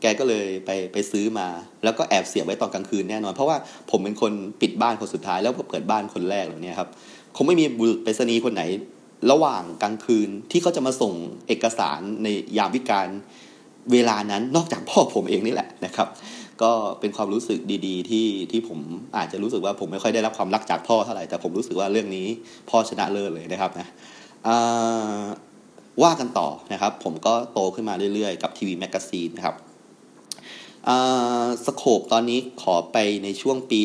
แกก็เลยไปไปซื้อมา แล้วก็แอบเสียบไว้ตอนกลางคืนแน่นอน เพราะว่าผมเป็นคนปิดบ้านคนสุดท้ายแล้วก็เปิดบ้านคนแรกเลยเนี่ยครับ คงไม่มีบุรุษไปรษณีย์คนไหน ระหว่างกลางคืนที่เขาจะมาส่งเอกสารในยามวิกาลเวลานั้นนอกจากพ่อผมเองนี่แหละนะครับ ก็เป็นความรู้สึกดีๆ ที่ที่ผมอาจจะรู้สึกว่าผมไม่ค่อยได้รับความรักจากพ่อเท่าไหร่แต่ผมรู้สึกว่าเรื่องนี้พ่อชนะเลิศเลยนะครับนะว่ากันต่อนะครับ ผมก็โตขึ้นมาเรื่อยๆ กับทีวีแมกกาซีนนะครับ scope ตอนนี้ขอไปในช่วงปี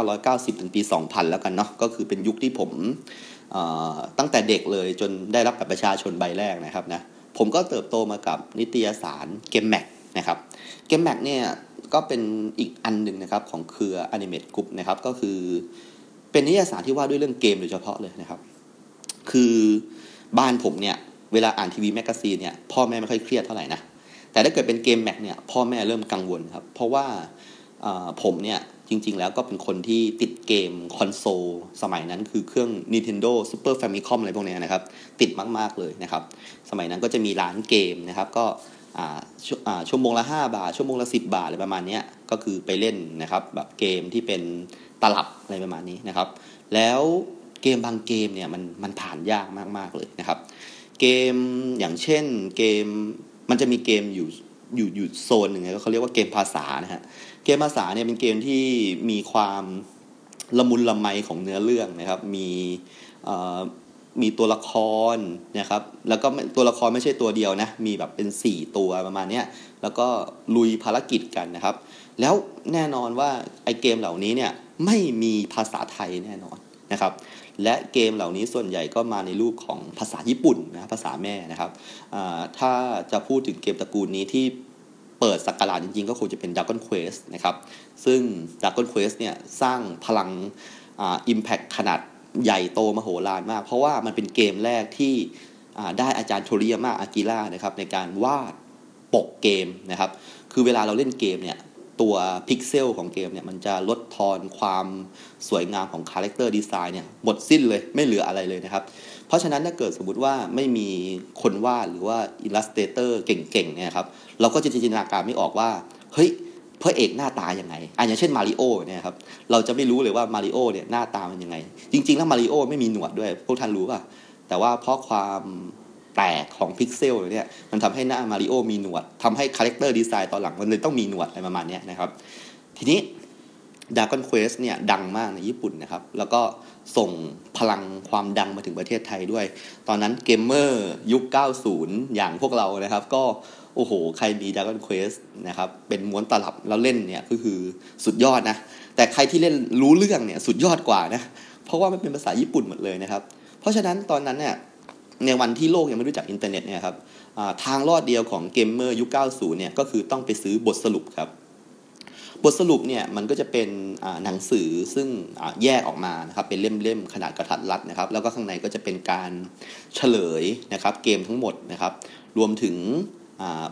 1990 ถึงปี 2000 แล้วกันเนาะก็คือเป็นยุคที่ผมตั้งแต่เด็กเลยจนได้รับบัตรประชาชนใบแรกนะครับนะผมก็เติบโตมากับนิตยสารเกมแม็กนะครับเกมแม็กเนี่ย ก็เป็นอีกอันหนึ่งนะครับของเครืออนิเมตกรุ๊ปนะครับก็คือเเป็นนิยายสารที่ว่าด้วยเรื่องเกมโดยเฉพาะเลยนะครับ คือบ้านผมเนี่ยเวลาอ่านทีวีแมกกาซีนเนี่ยพ่อแม่ไม่ค่อยเครียดเท่าไหร่นะแต่ถ้าเกิดเป็นเกมแม็กเนี่ยพ่อแม่เริ่มกังวลครับ เพราะว่าผมเนี่ยจริง ๆ แล้วก็เป็นคนที่ติดเกมคอนโซลสมัยนั้นคือเครื่อง Nintendo Super Famicom อะไรพวกนี้นะครับ ติดมาก ๆ เลยนะครับ สมัยนั้นก็จะมีร้านเกมนะครับ ก็ ชั่วโมงละ 5 บาท ชั่วโมงละ 10 บาทอะไรประมาณนี้ก็คือไปเล่นนะครับแบบเกมที่เป็นตลับอะไรประมาณนี้นะครับ แล้วเกมบางเกมเนี่ยมันมันผ่านยากมากๆเลยนะครับ เกมอย่างเช่นเกมมันจะมีเกมอยู่อยู่อยู่โซนหนึ่งเขาเรียกว่าเกมภาษานะฮะเกมภาษาเนี่ยเป็นเกมที่มีความละมุนละไมของเนื้อเรื่องนะครับ มี มีตัวละครนะครับแล้วก็ตัวละครไม่ใช่ตัวเดียวนะมีแบบเป็น 4 ตัวประมาณนี้แล้วก็ลุยภารกิจกันนะครับ แล้วแน่นอนว่าไอเกมเหล่านี้เนี่ยไม่มีภาษาไทยแน่นอนนะครับและเกมเหล่านี้ส่วนใหญ่ก็มาในรูปของภาษาญี่ปุ่นนะภาษาแม่นะครับถ้าจะพูดถึงเกมตระกูลนี้ที่เปิดศักราชจริงๆ ก็คงจะเป็น Dragon Quest นะครับ ซึ่ง Dragon Quest เนี่ยสร้างพลัง impact ขนาด ใหญ่โตมโหฬารมาก เพราะว่ามันเป็นเกมแรกที่ได้อาจารย์โทริยามะ อากิระนะครับในการวาดปกเกมนะครับ คือเวลาเราเล่นเกมเนี่ยตัวพิกเซลของเกมเนี่ยมันจะลดทอนความสวยงามของ character design เนี่ยหมดสิ้นเลยไม่เหลืออะไรเลยนะครับ เพราะฉะนั้นถ้าเกิดสมมติว่าไม่มีคนวาดหรือว่า illustrator เก่งๆเนี่ยครับเราก็จะจินตนาการไม่ออกว่า เฮ้ย พระเอกหน้าตายังไงอะอย่างเช่นมาริโอเนี่ยครับเราจะไม่รู้เลยว่ามาริโอเนี่ยหน้าตามันยังไง จริง ๆ แล้วมาริโอไม่มีหนวดด้วย พวกท่านรู้ป่ะแต่ว่าเพราะความแตกของพิกเซลเนี่ยมันทำให้หน้ามาริโอมีหนวดทำให้ character design ตอนหลังมันเลยต้องมีหนวดอะไรประมาณนี้นะครับ ทีนี้ Dragon Quest เนี่ยดังมากในญี่ปุ่นนะครับ แล้วก็ส่งพลังความดังมาถึงประเทศไทยด้วย ตอนนั้นเกมเมอร์ยุค 90 อย่างพวกเรานะครับ ก็ โอ้โห ใครมี Dragon Quest นะครับ เป็นม้วนตลับแล้วเล่นเนี่ยก็คือสุดยอดนะ แต่ใครที่เล่นรู้เรื่องเนี่ยสุดยอดกว่านะ เพราะว่ามันเป็นภาษาญี่ปุ่นหมดเลยนะครับ เพราะฉะนั้นตอนนั้นเนี่ยในวันที่โลกยังไม่รู้จักอินเทอร์เน็ตเนี่ยครับทางรอดเดียวของเกมเมอร์ยุค 90 เนี่ยก็คือต้องไปซื้อบทสรุปครับ บทสรุปเนี่ยมันก็จะเป็นหนังสือซึ่งแยกออกมานะครับเป็นเล่มๆขนาดกระทัดรัดนะครับ แล้วก็ข้างในก็จะเป็นการเฉลยนะครับเกมทั้งหมดนะครับ รวมถึง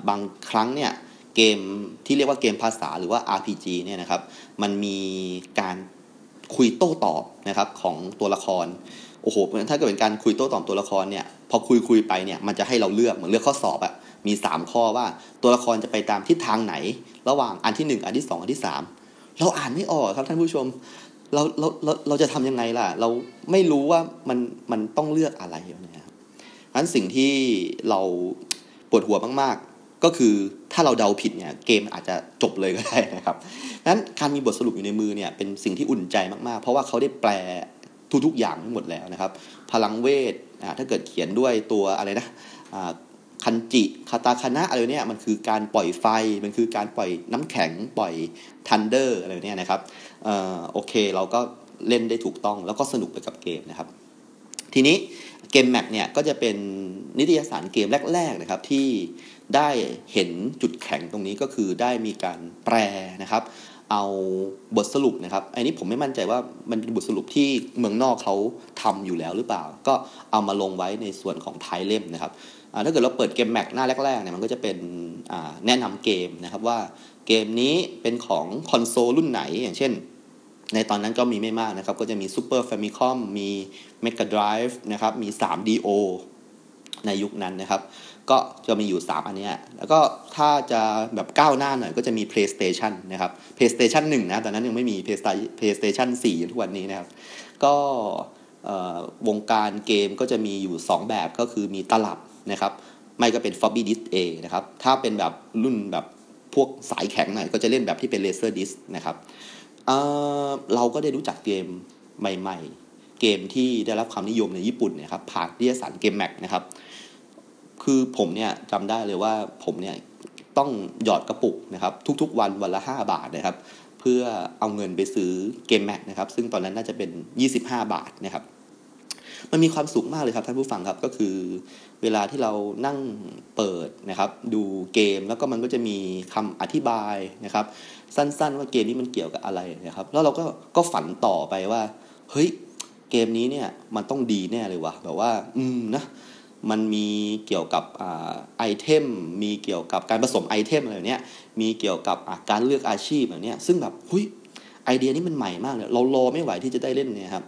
บางครั้งเนี่ยเกมที่เรียกว่าเกมภาษาหรือว่า RPG เนี่ยนะครับมันมีการคุยโต้ตอบนะครับของตัวละครโอ้โหถ้าเกิดเป็นการคุยโต้ตอบตัวละครเนี่ยพอคุยคุยไปเนี่ยมันจะให้เราเลือกเหมือนเลือกข้อสอบอะมี 3 ข้อว่าตัวละครจะไปตามทิศทางไหน ระหว่างอันที่ 1 อันที่ 2 อันที่ 3 เราอ่านไม่ออกครับท่านผู้ชมเราเราเราเราจะทำยังไงล่ะ เราไม่รู้ว่ามันมันต้องเลือกอะไรเนี่ยนั้นสิ่งที่เรา วดหัวมากๆ ก็คือถ้าเราเดาผิดเนี่ยเกมอาจจะจบเลยก็ได้นะครับนั้นการมีบทสรุปอยู่ในมือเนี่ยเป็นสิ่งที่อุ่นใจมากๆ เพราะว่าเขาได้แปลทุกๆอย่างทั้งหมดแล้วนะครับ พลังเวทถ้าเกิดเขียนด้วยตัวอะไรนะคันจิคาตาคานะอะไรเนี่ยมันคือการปล่อยไฟ มันคือการปล่อยน้ำแข็งปล่อย thunder อะไรเนี่ยนะครับอโอเคเราก็เล่นได้ถูกต้องแล้วก็สนุกไปกับเกมนะครับ ทีนี้ เกมแม็กเนี่ยก็จะเป็นนิตยสารเกมแรกๆนะครับที่ได้เห็นจุดแข็งตรงนี้ก็คือได้มีการแปลนะครับ เอาบทสรุปนะครับ อันนี้ผมไม่มั่นใจว่ามันเป็นบทสรุปที่เมืองนอกเขาทำอยู่แล้วหรือเปล่า ก็เอามาลงไว้ในส่วนของท้ายเล่มนะครับถ้าเกิดเราเปิดเกมแม็กหน้าแรกๆเนี่ยมันก็จะเป็นแนะนำเกมนะครับว่าเกมนี้เป็นของคอนโซลรุ่นไหนอย่างเช่น ในตอนนั้นก็มีไม่มากนะครับ ก็จะมี Super Famicom มี Mega Drive นะครับ มี 3DO ในยุคนั้นนะครับ ก็จะมีอยู่ 3 อันนี้ แล้วก็ถ้าจะแบบก้าวหน้าหน่อยก็จะมี PlayStation นะครับ PlayStation 1 นะ ตอนนั้นยังไม่มี PlayStation 4อย่างทุกวันนี้นะครับ ก็วงการเกมก็จะมีอยู่ 2 แบบก็คือมีตลับนะครับ ไม่ก็เป็น floppy disk A นะครับ ถ้าเป็นแบบรุ่นแบบพวกสายแข็งหน่อยก็จะเล่นแบบที่เป็น laser disc นะครับ เเราก็ได้รู้จักเกมใหม่ ๆ เกมที่ได้รับความนิยมในญี่ปุ่นนะครับผ่านนิยสารเกมแม็กนะครับ คือผมเนี่ยจำได้เลยว่าผมเนี่ยต้องหยอดกระปุกนะครับ ทุกๆ วันวันละ 5 บาทนะครับ เพื่อเอาเงินไปซื้อเกมแม็กนะครับ ซึ่งตอนนั้นน่าจะเป็น 25 บาทนะครับ มันมีความสุขมากเลยครับท่านผู้ฟังครับก็คือ เวลาที่เรานั่งเปิดนะครับ ดูเกมแล้วก็มันก็จะมีคำอธิบายนะครับ สั้น ๆ ว่าเกมนี้มันเกี่ยวกับอะไรนะครับ แล้วเราก็ก็ฝันต่อไปว่า เฮ้ยเกมนี้เนี่ยมันต้องดีแน่เลยวะแบบว่า อืมนะมันมีเกี่ยวกับไอเทม มีเกี่ยวกับการผสมไอเทมอะไรเนี้ยมีเกี่ยวกับการเลือกอาชีพแบบเนี้ยซึ่งแบบหุยไอเดียนี้มันใหม่มากเลยเรารอไม่ไหวที่จะได้เล่นเนี่ยครับ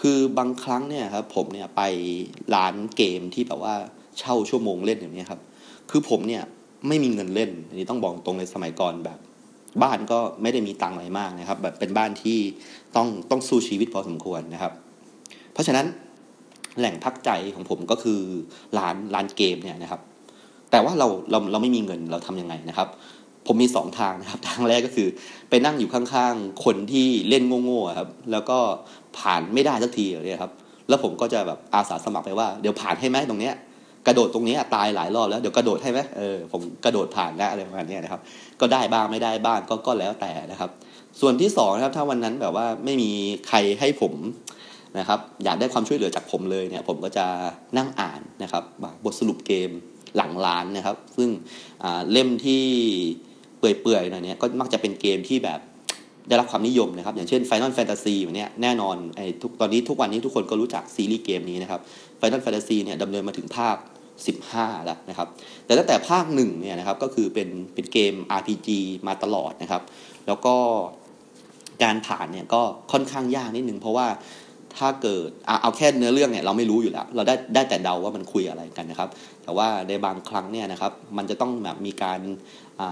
คือบางครั้งเนี่ยครับผมเนี่ยไปร้านเกมที่แบบว่าเช่าชั่วโมงเล่นอย่างนี้ครับ คือผมเนี่ยไม่มีเงินเล่นอันนี้ต้องบอกตรงในสมัยก่อนแบบ บ้านก็ไม่ได้มีตังอะไรมากนะครับ แบบเป็นบ้านที่ต้องต้องสู้ชีวิตพอสมควรนะครับ เพราะฉะนั้นแหล่งพักใจของผมก็คือร้านร้านเกมเนี่ยนะครับ แต่ว่าเราเราเราไม่มีเงินเราทํำยังไงนะครับ ผมมีสองทางนะครับทางแรกก็คือ ไปนั่งอยู่ข้างๆคนที่เล่นโง่ๆครับ แล้วก็ผ่านไม่ได้สักทีเลยครับ แล้วผมก็จะแบบอาสาสมัครไปว่าเดี๋ยวผ่านให้ไหมตรงเนี้ย กระโดดตรงนี้ตายหลายรอบแล้วเดี๋ยวกระโดดให้ไหมเออผมกระโดดผ่านได้อะไรประมาณนี้นะครับ ก็ได้บ้างไม่ได้บ้างก็ก็แล้วแต่นะครับ ส่วนที่สองนะครับถ้าวันนั้นแบบว่าไม่มีใครให้ผมนะครับ อยากได้ความช่วยเหลือจากผมเลยเนี่ยผมก็จะนั่งอ่านนะครับบทสรุปเกมหลังร้านนะครับ ซึ่งเล่มที่เปื่อยๆหน่อยเนี่ยก็มักจะเป็นเกมที่แบบได้รับความนิยมนะครับ อย่างเช่น Final Fantasy เนี่ยแน่นอนไอ้ทุกตอนนี้ทุกวันนี้ทุกคนก็รู้จักซีรีส์เกมนี้นะครับ Final Fantasy เนี่ยดำเนินมาถึงภาค 15 แล้วนะครับ แต่ตั้งแต่ภาคหนึ่งเนี่ยนะครับก็คือเป็นเป็นเกม RPG มาตลอดนะครับ แล้วก็การผ่านเนี่ยก็ค่อนข้างยากนิดนึงเพราะว่าถ้าเกิดเอาแค่เนื้อเรื่องเนี่ยเราไม่รู้อยู่แล้ว เราได้ได้แต่เดาว่ามันคุยอะไรกันนะครับ แต่ว่าในบางครั้งเนี่ยนะครับมันจะต้องแบบมีการอ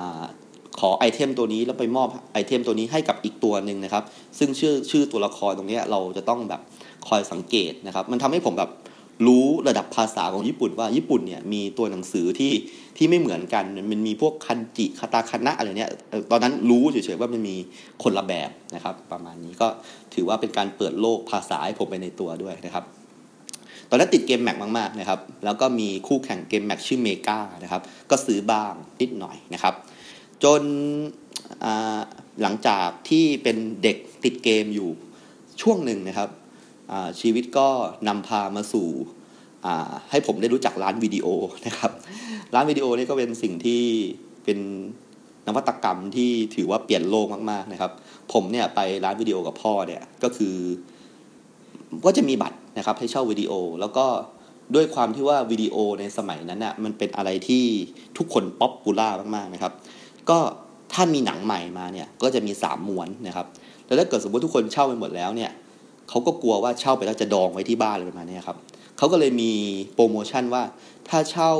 ขอไอเทมตัวนี้แล้วไปมอบไอเทมตัวนี้ให้กับอีกตัวหนึ่งนะครับ ซึ่งชื่อชื่อตัวละครตรงนี้เราจะต้องแบบคอยสังเกตนะครับ มันทำให้ผมแบบ รู้ระดับภาษาของญี่ปุ่นว่าญี่ปุ่นเนี่ยมีตัวหนังสือที่ที่ไม่เหมือนกันมันมีพวกคันจิคาตาคานะอะไรเนี่ยตอนนั้นรู้เฉยๆว่ามันมีคนละแบบนะครับ ประมาณนี้ก็ถือว่าเป็นการเปิดโลกภาษาให้ผมไปในตัวด้วยนะครับ ตอนนั้นติดเกมแม็กมากๆนะครับ แล้วก็มีคู่แข่งเกมแม็กชื่อเมกานะครับ ก็ซื้อบ้างนิดหน่อยนะครับ จนหลังจากที่เป็นเด็กติดเกมอยู่ช่วงหนึ่งนะครับ ชีวิตก็นำพามาสู่ให้ผมได้รู้จักร้านวิดีโอนะครับ ร้านวิดีโอนี่ก็เป็นสิ่งที่เป็นนวัตกรรมที่ถือว่าเปลี่ยนโลกมากๆนะครับ ผมเนี่ยไปร้านวิดีโอกับพ่อเนี่ยก็คือ ก็จะมีบัตรนะครับให้เช่าวิดีโอ แล้วก็ด้วยความที่ว่าวิดีโอในสมัยนั้นน่ะมันเป็นอะไรที่ทุกคน popular มากๆนะครับ ก็ถ้ามีหนังใหม่มาเนี่ยก็จะมี 3 ม้วนนะครับแล้วถ้าเกิดสมมติทุกคนเช่าไปหมดแล้วเนี่ย เขาก็กลัวว่าเช่าไปแล้วจะดองไว้ที่บ้านอะไรประมาณนี้ครับเขาก็เลยมีโปรโมชั่นว่าถ้าเช่า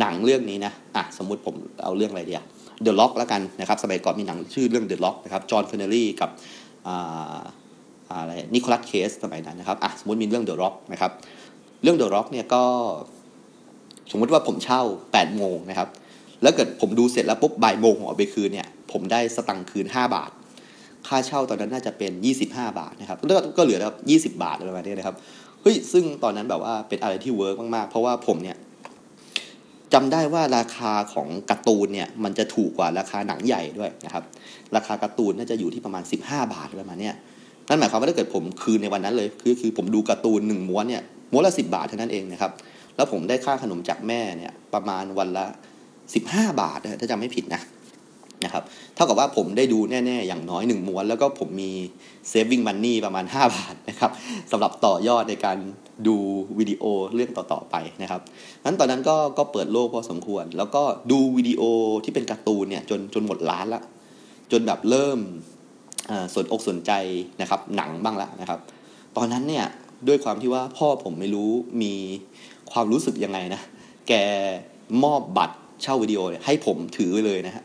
หนังเรื่องนี้นะอะสมมุติผมเอาเรื่องอะไรเดี๋ยว The Rock แล้วกันนะครับสมัยก่อนมีหนังชื่อเรื่อง The Rock นะครับฌอนคอนเนอรี่กับอะไรนิโคลัสเคจสมัยนั้นนะครับอะสมมติมีเรื่อง The Rock นะครับเรื่อง The Rock เนี่ยก็สมมติว่าผมเช่า8โมงนะครับแล้วเกิดผมดูเสร็จแล้วปุ๊บบ่ายโมงผมเอาไปคืนเนี่ยผมได้สตังค์คืน 5 บาท ค่าเช่าตอนนั้นน่าจะเป็น 25 บาทนะครับแล้วก็เหลือแบบ20 บาทอะไรประมาณนี้นะครับเฮ้ยซึ่งตอนนั้นแบบว่าเป็นอะไรที่ work มากๆ เพราะว่าผมเนี่ยจำได้ว่าราคาของการ์ตูนเนี่ยมันจะถูกกว่าราคาหนังใหญ่ด้วยนะครับ ราคาการ์ตูนน่าจะอยู่ที่ประมาณ 15 บาทประมาณนี้นั่นหมายความว่าถ้าเกิดผมคืนในวันนั้นเลย คือคือผมดูการ์ตูนหนึ่งม้วนเนี่ยม้วนละสิบาทเท่านั้นเองนะครับ แล้วผมได้ค่าขนมจากแม่เนี่ยประมาณวันละ 15 บาทถ้าจำไม่ผิดนะ นะครับเท่ากับว่าผมได้ดูแน่ๆ อย่างน้อย 1ม้วน แล้วก็ผมมี saving money ประมาณ 5 บาทนะครับสำหรับต่อยอดในการดูวิดีโอเรื่องต่อๆไปนะครับนั้นตอนนั้นก็ก็เปิดโลกพอสมควร แล้วก็ดูวิดีโอที่เป็นการ์ตูนเนี่ยจนจนหมดล้านละจนแบบเริ่มสนอกสนใจนะครับหนังบ้างละนะครับ ตอนนั้นเนี่ยด้วยความที่ว่าพ่อผมไม่รู้มีความรู้สึกยังไงนะ แกมอบบัตรเช่าวิดีโอให้ผมถือไว้เลยนะฮะ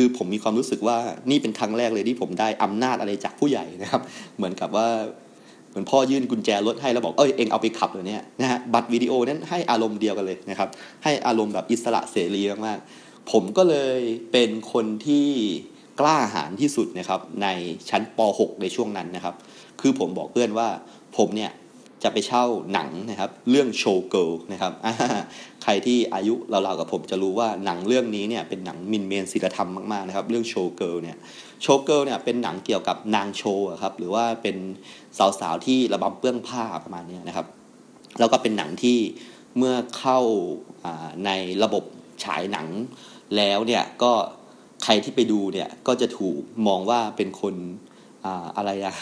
คือผมมีความรู้สึกว่านี่เป็นครั้งแรกเลยที่ผมได้อำนาจอะไรจากผู้ใหญ่นะครับ เหมือนกับว่าเหมือนพ่อยื่นกุญแจรถให้แล้วบอกเอ้ยเองเอาไปขับเลยเนี่ยนะฮะบัตรวิดีโอนั้นให้อารมณ์เดียวกันเลยนะครับ ให้อารมณ์แบบอิสระเสรีมากๆผมก็เลยเป็นคนที่กล้าหาญที่สุดนะครับในชั้นป .6 ในช่วงนั้นนะครับ คือผมบอกเพื่อนว่าผมเนี่ยจะไปเช่าหนังนะครับ เรื่อง Showgirls นะครับ ใครที่อายุเราๆกับผมจะรู้ว่าหนังเรื่องนี้เนี่ยเป็นหนังหมิ่นเหม่ศีลธรรมมากๆนะครับ เรื่อง Showgirls เนี่ย Showgirls เนี่ยเป็นหนังเกี่ยวกับนางโชว์ครับหรือว่าเป็นสาวๆที่ระบำเปื้องผ้าประมาณนี้นะครับ แล้วก็เป็นหนังที่เมื่อเข้าในระบบฉายหนังแล้วเนี่ยก็ใครที่ไปดูเนี่ยก็จะถูกมองว่าเป็นคน อะไรอะ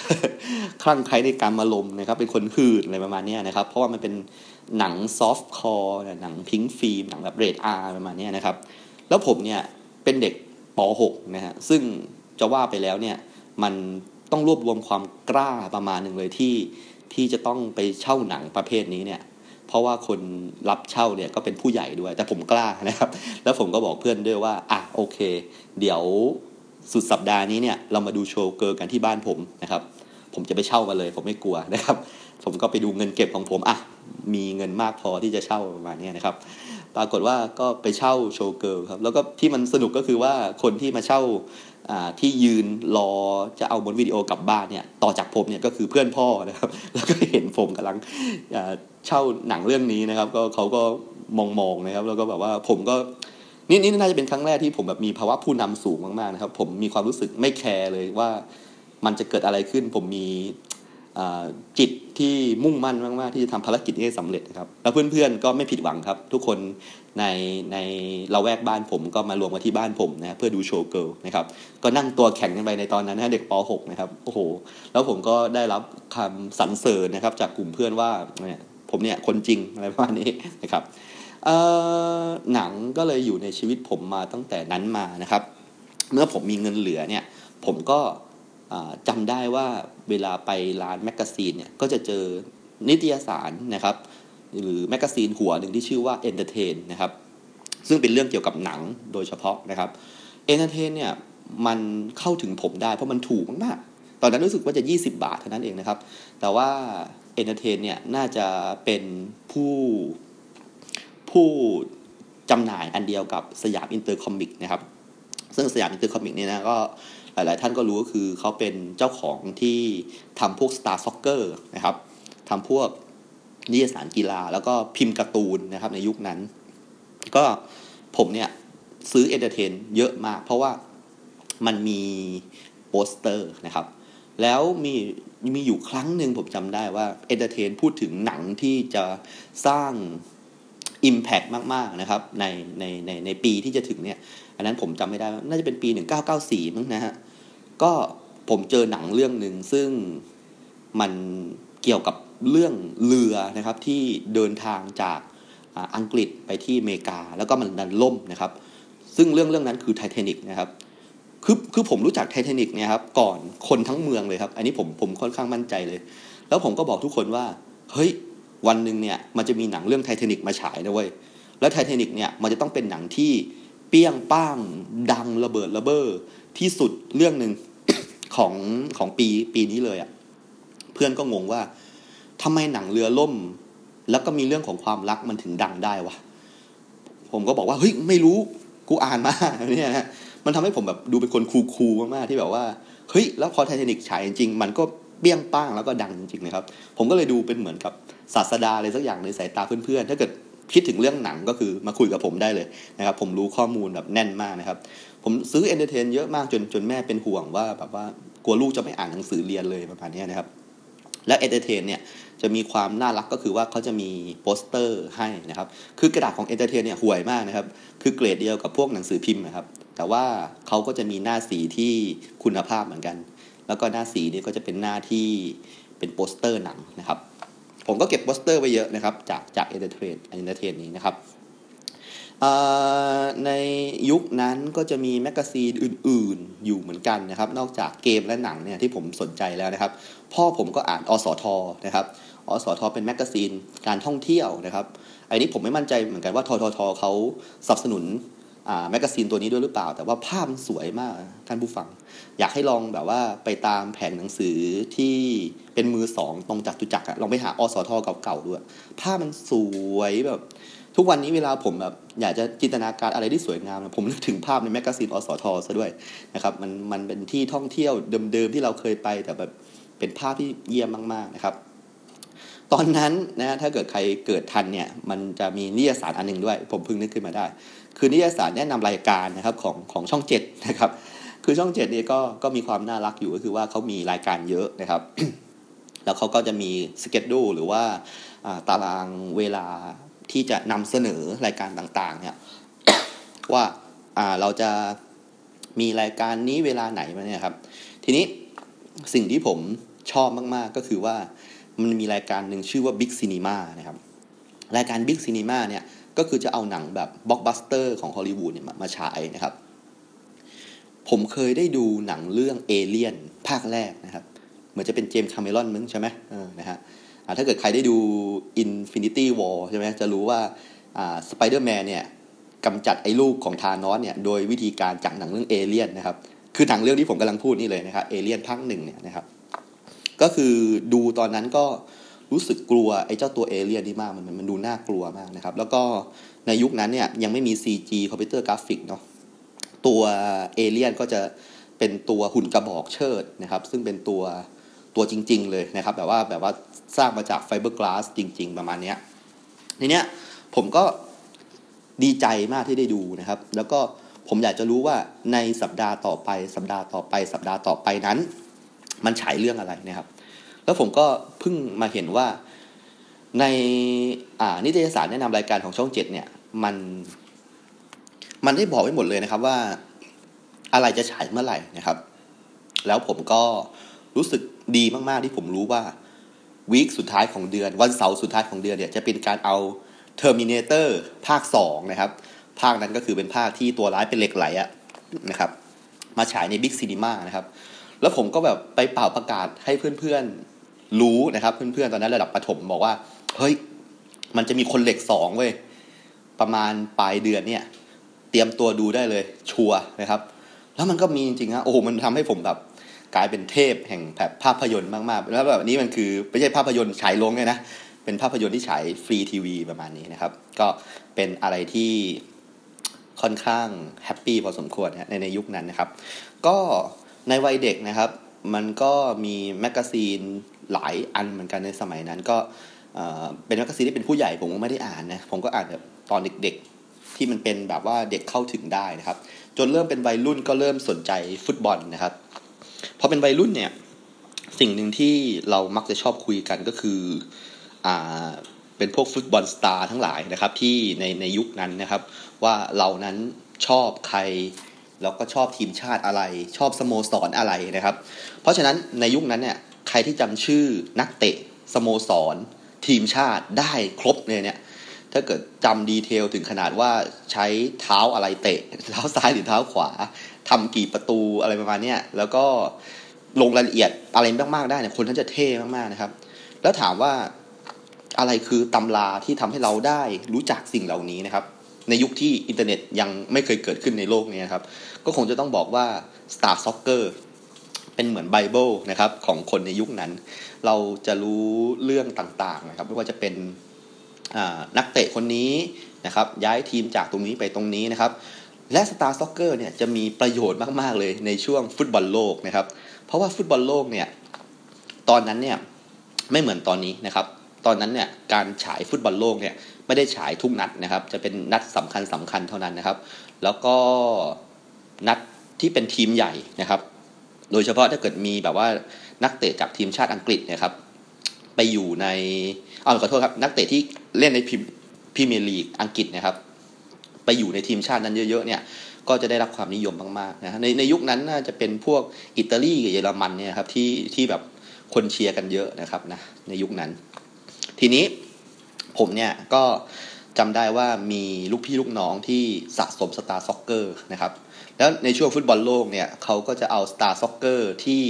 คลั่งไคล้ในกามารมณ์นะครับ เป็นคนหื่นอะไรประมาณนี้นะครับ เพราะว่ามันเป็นหนัง softcore หนัง pink film หนังแบบเรท R ประมาณนี้นะครับ แล้วผมเนี่ยเป็นเด็กป .6 นะฮะซึ่งจะว่าไปแล้วเนี่ยมันต้องรวบรวมความกล้าประมาณหนึ่งเลยที่ที่จะต้องไปเช่าหนังประเภทนี้เนี่ยเพราะว่าคนรับเช่าเนี่ยก็เป็นผู้ใหญ่ด้วย แต่ผมกล้านะครับ แล้วผมก็บอกเพื่อนด้วยว่าอะโอเค เดี๋ยว สุดสัปดาห์นี้เนี่ยเรามาดู Showgirls กันที่บ้านผมนะครับ ผมจะไปเช่ามาเลย ผมไม่กลัวนะครับ ผมก็ไปดูเงินเก็บของผมอะมีเงินมากพอที่จะเช่าประมาณนี้นะครับ ปรากฏว่าก็ไปเช่า Showgirls ครับแล้วก็ที่มันสนุกก็คือว่าคนที่มาเช่าที่ยืนรอจะเอาบนวิดีโอกลับบ้านเนี่ยต่อจากผมเนี่ยก็คือเพื่อนพ่อนะครับ แล้วก็เห็นผมกำลังเช่าหนังเรื่องนี้นะครับ ก็เขาก็มองๆนะครับ แล้วก็แบบว่าผมก็ นี่นี่น่าจะเป็นครั้งแรกที่ผมแบบมีภาวะผู้นำสูงมากๆนะครับ ผมมีความรู้สึกไม่แคร์เลยว่ามันจะเกิดอะไรขึ้น ผมมีจิตที่มุ่งมั่นมากๆที่จะทำภารกิจนี้ให้สำเร็จนะครับ แล้วเพื่อนๆก็ไม่ผิดหวังครับ ทุกคนในในละแวกบ้านผมก็มารวมมาที่บ้านผมนะเพื่อดู Showgirls นะครับก็นั่งตัวแข็งกันไปในตอนนั้นนะเด็กป .6 นะครับโอ้โห แล้วผมก็ได้รับคำสรรเสริญนะครับ จากกลุ่มเพื่อนว่าเนี่ยผมเนี่ยคนจริงอะไรประมาณนี้นะครับ หนังก็เลยอยู่ในชีวิตผมมาตั้งแต่นั้นมานะครับ เมื่อผมมีเงินเหลือเนี่ย ผมก็จำได้ว่าเวลาไปร้าน magazine เนี่ยก็จะเจอนิตยสารนะครับ หรือ magazine หัวหนึ่งที่ชื่อว่า Entertain นะครับ ซึ่งเป็นเรื่องเกี่ยวกับหนังโดยเฉพาะนะครับ Entertain เนี่ยมันเข้าถึงผมได้เพราะมันถูกมากๆตอนนั้นรู้สึกว่าจะ 20 บาทเท่านั้นเองนะครับ แต่ว่า Entertain เนี่ยน่าจะเป็นผู้ ผู้จำหน่ายอันเดียวกับสยามอินเตอร์คอมิกนะครับ ซึ่งสยามอินเตอร์คอมิกเนี่ยนะก็หลาย ๆ ท่านก็รู้ก็คือเขาเป็นเจ้าของที่ทำพวก Star Soccer นะครับทำพวกนิตยสารกีฬาแล้วก็พิมพ์การ์ตูนนะครับในยุคนั้น ก็ผมเนี่ยซื้อ Entertain เยอะมาก เพราะว่ามันมีโปสเตอร์นะครับ แล้วมีมีอยู่ครั้งหนึ่งผมจำได้ว่า Entertain พูดถึงหนังที่จะสร้าง Impact มากๆนะครับในในในในปีที่จะถึงเนี่ยอันนั้นผมจำไม่ได้น่าจะเป็นปี 1994มั้งนะฮะก็ผมเจอหนังเรื่องหนึ่งซึ่งมันเกี่ยวกับเรื่องเรือนะครับที่เดินทางจากอังกฤษไปที่อเมริกา แล้วก็มันดันล่มนะครับ ซึ่งเรื่องเรื่องนั้นคือไททานิกนะครับคือคือผมรู้จักไททานิกเนี่ยครับก่อนคนทั้งเมืองเลยครับ อันนี้ผมผมค่อนข้างมั่นใจเลย แล้วผมก็บอกทุกคนว่า เฮ้ย วันหนึ่งเนี่ยมันจะมีหนังเรื่องไททานิกมาฉายนะเว้ยแล้วไททานิกเนี่ยมันจะต้องเป็นหนังที่เปี้ยงป้างดังระเบิดระเบ้อที่สุดเรื่องหนึ่งของของปีปีนี้เลยอะ่ะเพื่อนก็งงว่าทำไมหนังเรือล่ม แล้วก็มีเรื่องของความรักมันถึงดังได้วะผมก็บอกว่าเฮ้ยไม่รู้กูอ่านมาเนี่ยนะมันทำให้ผมแบบดูเป็นคนคูลๆมากๆที่แบบว่าเฮ้ยแล้วพอไททานิกฉายจริงมันก็เบี้ยงป้างแล้วก็ดังจริงๆนะครับ ผมก็เลยดูเป็นเหมือนกับ ศาสดาอะไรสักอย่างในสายตาเพื่อนๆ ถ้าเกิดคิดถึงเรื่องหนังก็คือมาคุยกับผมได้เลยนะครับ ผมรู้ข้อมูลแบบแน่นมากนะครับ ผมซื้อ Entertain เยอะมากจนจนแม่เป็นห่วงว่าแบบว่ากลัวลูกจะไม่อ่านหนังสือเรียนเลยประมาณนี้นะครับ และ Entertain เนี่ยจะมีความน่ารักก็คือว่าเขาจะมีโปสเตอร์ให้นะครับ คือกระดาษของ Entertain เนี่ยห่วยมากนะครับ คือเกรดเดียวกับพวกหนังสือพิมพ์นะครับ แต่ว่าเขาก็จะมีหน้าสีที่คุณภาพเหมือนกัน แล้วก็หน้าสีนี่ก็จะเป็นหน้าที่เป็นโปสเตอร์หนังนะครับ ผมก็เก็บโปสเตอร์ไว้เยอะนะครับ จากจาก Entertain Entertain นี้นะครับในยุคนั้นก็จะมีแมกกาซีนอื่น ๆ อยู่เหมือนกันนะครับ นอกจากเกมและหนังเนี่ยที่ผมสนใจแล้วนะครับ พ่อผมก็อ่านอสทนะครับอสทเป็นแมกกาซีนการท่องเที่ยวนะครับ อันนี้ผมไม่มั่นใจเหมือนกันว่าทททเขาสนับสนุน แมกกาซีนตัวนี้ด้วยหรือเปล่า แต่ว่าภาพมันสวยมากท่านผู้ฟัง อยากให้ลองแบบว่าไปตามแผงหนังสือที่เป็นมือสองตรงจัตุจักรลองไปหาอสทเก่าๆด้วยภาพมันสวยแบบ ทุกวันนี้เวลาผมแบบอยากจะจินตนาการอะไรที่สวยงามผมนึกถึงภาพในแมกกาซีนอสทซะด้วยนะครับมันมันเป็นที่ท่องเที่ยวเดิมๆที่เราเคยไปแต่แบบเป็นภาพที่เยี่ยมมากๆนะครับตอนนั้นนะถ้าเกิดใครเกิดทันเนี่ยมันจะมีนิยสารอันหนึ่งด้วย ผมเพิ่งนึกขึ้นมาได้ คือนิยสารแนะนำรายการนะครับของของช่องเจ็ดนะครับคือช่องเจ็ดนี่ก็ก็มีความน่ารักอยู่ก็คือว่าเขามีรายการเยอะนะครับ แล้วเขาก็จะมีสเก็ตดูหรือว่าตารางเวลาที่จะนำเสนอรายการต่างๆ เนี่ยว่าเราจะมีรายการนี้เวลาไหนมาเนี่ยครับ ทีนี้สิ่งที่ผมชอบมากๆก็คือว่ามันมีรายการหนึ่งชื่อว่า Big Cinema นะครับ รายการ Big Cinema เนี่ย ก็คือจะเอาหนังแบบบล็อกบัสเตอร์ของฮอลลีวูดเนี่ยมาฉายนะครับ ผมเคยได้ดูหนังเรื่องเอเลียนภาคแรกนะครับ เหมือนจะเป็นเจมส์คาเมรอนมั้งใช่ไหมเออนะฮะถ้าเกิดใครได้ดู Infinity War ใช่ไหมจะรู้ว่าสไปเดอร์แมนเนี่ยกำจัดไอ้ลูกของทานอสเนี่ยโดยวิธีการจากหนังเรื่องเอเลียนนะครับคือหนังเรื่องที่ผมกำลังพูดนี่เลยนะครับเอเลียนภาคหนึ่งเนี่ยนะครับ ก็คือดูตอนนั้นก็ รู้สึกกลัวไอ้เจ้าตัวเอเลียนนี่มากมันมันดูน่ากลัวมากนะครับ แล้วก็ในยุคนั้นเนี่ยยังไม่มี CG computer graphic เนาะตัวเอเลียนก็จะเป็นตัวหุ่นกระบอกเชิดนะครับ ซึ่งเป็นตัวตัวจริง ๆ เลยนะครับ แบบว่าแบบว่าสร้างมาจากไฟเบอร์กลาสจริง ๆ ประมาณนี้ทีเนี้ยผมก็ดีใจมากที่ได้ดูนะครับ แล้วก็ผมอยากจะรู้ว่าในสัปดาห์ต่อไป สัปดาห์ต่อไป สัปดาห์ต่อไปนั้น มันฉายเรื่องอะไรนะครับ แล้วผมก็เพิ่งมาเห็นว่า ในอ่านิตยสารแนะนำรายการของช่องเจ็ดเนี่ย มัน มันได้บอกไว้หมดเลยนะครับ ว่า อะไรจะฉายเมื่อไหร่นะครับ แล้วผมก็รู้สึกดีมากๆที่ผมรู้ว่าวีคสุดท้ายของเดือน วันเสาร์สุดท้ายของเดือนเนี่ยจะเป็นการเอา Terminator ภาค 2 นะครับ ภาคนั้นก็คือเป็นภาคที่ตัวร้ายเป็นเหล็กไหลอะนะครับ มาฉายในบิ๊กซีนีมานะครับ แล้วผมก็แบบไปเป่าประกาศให้เพื่อนๆ รู้นะครับ เพื่อนๆตอนนั้นระดับประถมบอกว่า เฮ้ย มันจะมีคนเหล็กสองเว้ยประมาณปลายเดือนเนี่ย เตรียมตัวดูได้เลย ชัวร์นะครับ แล้วมันก็มีจริงๆนะโอ้โหมันทำให้ผมแบบกลายเป็นเทพแห่งแบบภาพยนตร์มากๆ แล้วแบบนี้มันคือไม่ใช่ภาพยนตร์ฉายลงเลยนะ เป็นภาพยนตร์ที่ฉายฟรีทีวีประมาณนี้นะครับ ก็เป็นอะไรที่ค่อนข้าง happy พอสมควรในในยุคนั้นนะครับ ก็ในวัยเด็กนะครับ มันก็มีแมกกาซีน หลายอันเหมือนกันในสมัยนั้น ก็เป็นแมกกาซีนที่เป็นผู้ใหญ่ผมก็ไม่ได้อ่านนะผมก็อ่านแบบตอนเด็กๆ ที่มันเป็นแบบว่าเด็กเข้าถึงได้นะครับ จนเริ่มเป็นวัยรุ่นก็เริ่มสนใจฟุตบอลนะครับพอเป็นวัยรุ่นเนี่ยสิ่งหนึ่งที่เรามักจะชอบคุยกันก็คืออ่าเป็นพวกฟุตบอลสตาร์ทั้งหลายนะครับที่ในในยุคนั้นนะครับ ว่าเรานั้นชอบใครแล้วก็ชอบทีมชาติอะไร ชอบสโมสรออะไรนะครับ เพราะฉะนั้นในยุคนั้นเนี่ย ใครที่จำชื่อนักเตะ สโมสร ทีมชาติได้ครบเลยเนี่ย ถ้าเกิดจำดีเทลถึงขนาดว่าใช้เท้าอะไรเตะ เท้าซ้ายหรือเท้าขวาทำกี่ประตูอะไรประมาณนี้แล้วก็ลงรายละเอียดอะไรมากๆได้เนี่ยคนนั้นจะเท่มากๆนะครับ แล้วถามว่าอะไรคือตำราที่ทำให้เราได้รู้จักสิ่งเหล่านี้นะครับ ในยุคที่อินเทอร์เน็ตยังไม่เคยเกิดขึ้นในโลกนี้ครับ ก็คงจะต้องบอกว่า Star Soccer เป็นเหมือนไบเบิลนะครับของคนในยุคนั้น เราจะรู้เรื่องต่างๆนะครับไม่ว่าจะเป็นนักเตะคนนี้นะครับย้ายทีมจากตรงนี้ไปตรงนี้นะครับและ Star Soccer เนี่ยจะมีประโยชน์มากๆเลยในช่วงฟุตบอลโลกนะครับเพราะว่าฟุตบอลโลกเนี่ยตอนนั้นเนี่ยไม่เหมือนตอนนี้นะครับตอนนั้นเนี่ยการฉายฟุตบอลโลกเนี่ยไม่ได้ฉายทุกนัดนะครับ จะเป็นนัดสำคัญสำคัญเท่านั้นนะครับ แล้วก็นัดที่เป็นทีมใหญ่นะครับ โดยเฉพาะถ้าเกิดมีแบบว่านักเตะจากทีมชาติอังกฤษนะครับ ไปอยู่ในอ๋อขอโทษครับ นักเตะที่เล่นในพรีเมียร์ลีกอังกฤษนะครับ ไปอยู่ในทีมชาตินั้นเยอะๆเนี่ยก็จะได้รับความนิยมมากๆนะในในยุคนั้นน่าจะเป็นพวกอิตาลีกับเยอรมันเนี่ยครับที่ที่แบบคนเชียร์กันเยอะนะครับนะในยุคนั้น ทีนี้ผมเนี่ยก็จำได้ว่ามีลูกพี่ลูกน้องที่สะสมสตาร์ซ็อกเกอร์นะครับ แล้วในช่วงฟุตบอลโลกเนี่ยเขาก็จะเอาสตาร์ซ็อกเกอร์ที่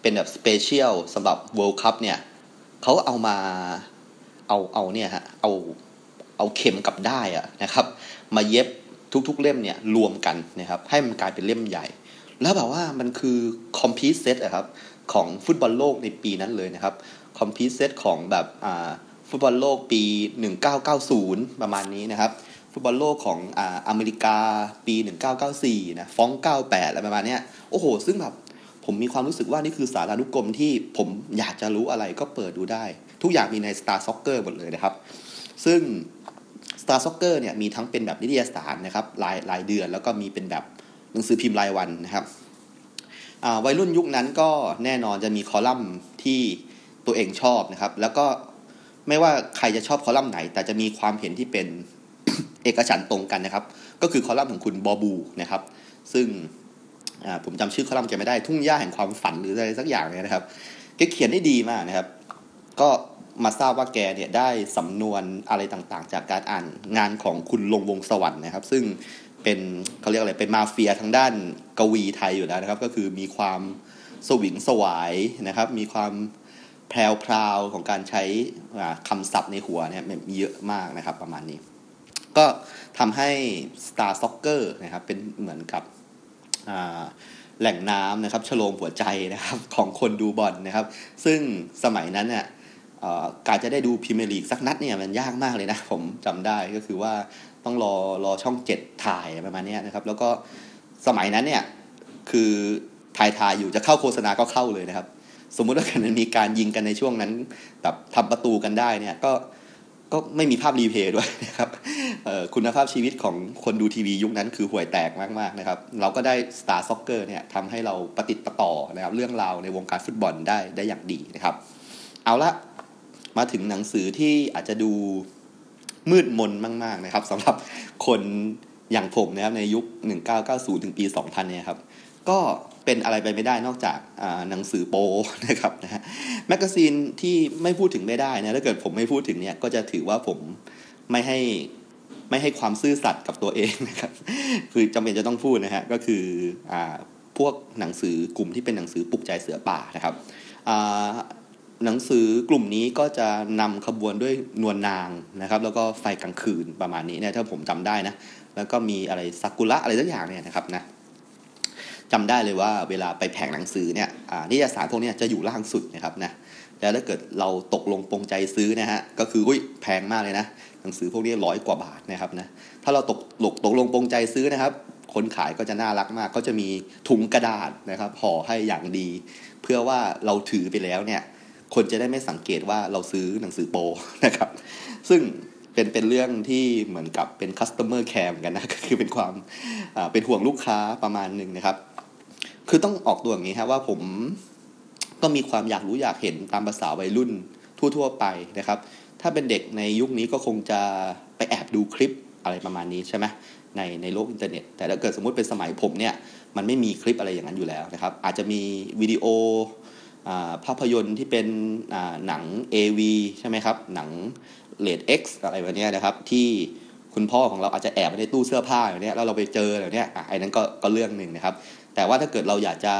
เป็นแบบ special สำหรับ World Cup เนี่ยเขาเอามาเอาเอาเนี่ยฮะเอาเอาเข็มกับด้ายอะนะครับ มาเย็บทุกๆเล่มเนี่ยรวมกันนะครับ ให้มันกลายเป็นเล่มใหญ่ แล้วแบบว่ามันคือ complete set อะครับของฟุตบอลโลกในปีนั้นเลยนะครับ complete set ของแบบอ่าฟุตบอลโลกปี 1990 ประมาณนี้นะครับ ฟุตบอลโลกของอ่าอเมริกาปี 1994 นะฟอง 98 อะไรประมาณเนี้ย โอ้โห ซึ่งแบบผมมีความรู้สึกว่านี่คือสารานุกรมที่ผมอยากจะรู้อะไรก็เปิดดูได้ ทุกอย่างมีใน Star Soccer หมดเลยนะครับ ซึ่ง Star Soccer เนี่ยมีทั้งเป็นแบบนิตยสารนะครับรายรายเดือนแล้วก็มีเป็นแบบหนังสือพิมพ์รายวันนะครับวัยรุ่นยุคนั้นก็แน่นอนจะมีคอลัมน์ที่ตัวเองชอบนะครับ แล้วก็ไม่ว่าใครจะชอบคอลัมน์ไหน แต่จะมีความเห็นที่เป็น เอกฉันตรงกันนะครับ ก็คือคอลัมน์ของคุณบอบูนะครับ ซึ่งผมจำชื่อคอลัมน์แกไม่ได้ทุ่งหญ้าแห่งความฝันหรืออะไรสักอย่างเนี่ยนะครับแกเขียนได้ดีมากนะครับ ก็มาทราบว่าแกเนี่ยได้สำนวนอะไรต่างๆ จากการอ่านงานของคุณลงวงสวรรค์นะครับ ซึ่งเป็นเขาเรียกอะไรเป็นมาเฟียทางด้านกวีไทยอยู่แล้วนะครับ ก็คือมีความสวิงสวายนะครับ มีความแพรวพราวของการใช้คำศัพท์ในหัวเนี่ยมีเยอะมากนะครับประมาณนี้ ก็ทำให้ Star Soccer นะครับเป็นเหมือนกับแหล่งน้ำนะครับชโลมหัวใจนะครับของคนดูบอลนะครับ ซึ่งสมัยนั้นเนี่ยการจะได้ดูพรีเมียร์ลีกสักนัดเนี่ยมันยากมากเลยนะ ผมจำได้ก็คือว่าต้องรอรอช่องเจ็ดถ่ายประมาณนี้นะครับ แล้วก็สมัยนั้นเนี่ยคือถ่ายถ่ายอยู่จะเข้าโฆษณาก็เข้าเลยนะครับ สมมุติว่ากิดมันมีการยิงกันในช่วงนั้นแบบทำประตูกันได้เนี่ยก็ ก็ไม่มีภาพรีเพย์ด้วยนะครับคุณภาพชีวิตของคนดูทีวียุคนั้นคือห่วยแตกมากๆนะครับ เราก็ได้ Star Soccer เนี่ยทำให้เราปฏิติดต่อนะครับเรื่องราวในวงการฟุตบอลได้ได้อย่างดีนะครับ เอาละมาถึงหนังสือที่อาจจะดูมืดมนมาก ๆนะครับสำหรับคนอย่างผมนะครับในยุค 1990 ถึงปี 2000 เนี่ยครับ ก็ เป็นอะไรไปไม่ได้นอกจากหนังสือโปนะครับนะฮะแมกกาซีนที่ไม่พูดถึงไม่ได้นะถ้าเกิดผมไม่พูดถึงเนี่ยก็จะถือว่าผมไม่ให้ไม่ให้ความซื่อสัตย์กับตัวเองนะครับ คือจำเป็นจะต้องพูดนะฮะก็คืออพวกหนังสือกลุ่มที่เป็นหนังสือปลุกใจเสือป่านะครับหนังสือกลุ่มนี้ก็จะนำขบวนด้วยนวลนางนะครับ แล้วก็ไฟกลางคืนประมาณนี้เนี่ยถ้าผมจำได้นะแล้วก็มีอะไรซากุระอะไรสักอย่างเนี่ยนะครับนะ จำได้เลยว่าเวลาไปแผงหนังสือเนี่ยนิยสารพวกนี้จะอยู่ล่างสุดนะครับนะแล้วถ้าเกิดเราตกลงปรงใจซื้อนะฮะก็คืออุ้ยแพงมากเลยนะหนังสือพวกนี้ร้อยกว่าบาทนะครับนะถ้าเราตกตกตกลงปรงใจซื้อนะครับ คนขายก็จะน่ารักมาก ก็จะมีถุงกระดาษนะครับห่อให้อย่างดี เพื่อว่าเราถือไปแล้วเนี่ยคนจะได้ไม่สังเกตว่าเราซื้อหนังสือโปนะครับ ซึ่งเป็นเป็นเรื่องที่เหมือนกับเป็น customer care กันนะก็คือเป็นความเป็นห่วงลูกค้าประมาณหนึ่งนะครับ คือต้องออกตัวอย่างนี้ครับว่าผมก็มีความอยากรู้อยากเห็นตามภาษาวัยรุ่นทั่วๆไปนะครับ ถ้าเป็นเด็กในยุคนี้ก็คงจะไปแอบดูคลิปอะไรประมาณนี้ใช่ไหมในในโลกอินเทอร์เน็ต แต่ถ้าเกิดสมมุติเป็นสมัยผมเนี่ยมันไม่มีคลิปอะไรอย่างนั้นอยู่แล้วนะครับ อาจจะมีวิดีโอภาพยนตร์ที่เป็นหนัง AV ใช่ไหมครับ หนังเลด X อะไรแบบนี้นะครับ ที่คุณพ่อของเราอาจจะแอบไปในตู้เสื้อผ้าอย่างนี้แล้วเราไปเจอแบบนี้อะไอ้นั้นก็ก็เรื่องหนึ่งนะครับ แต่ว่าถ้าเกิดเราอยากจะ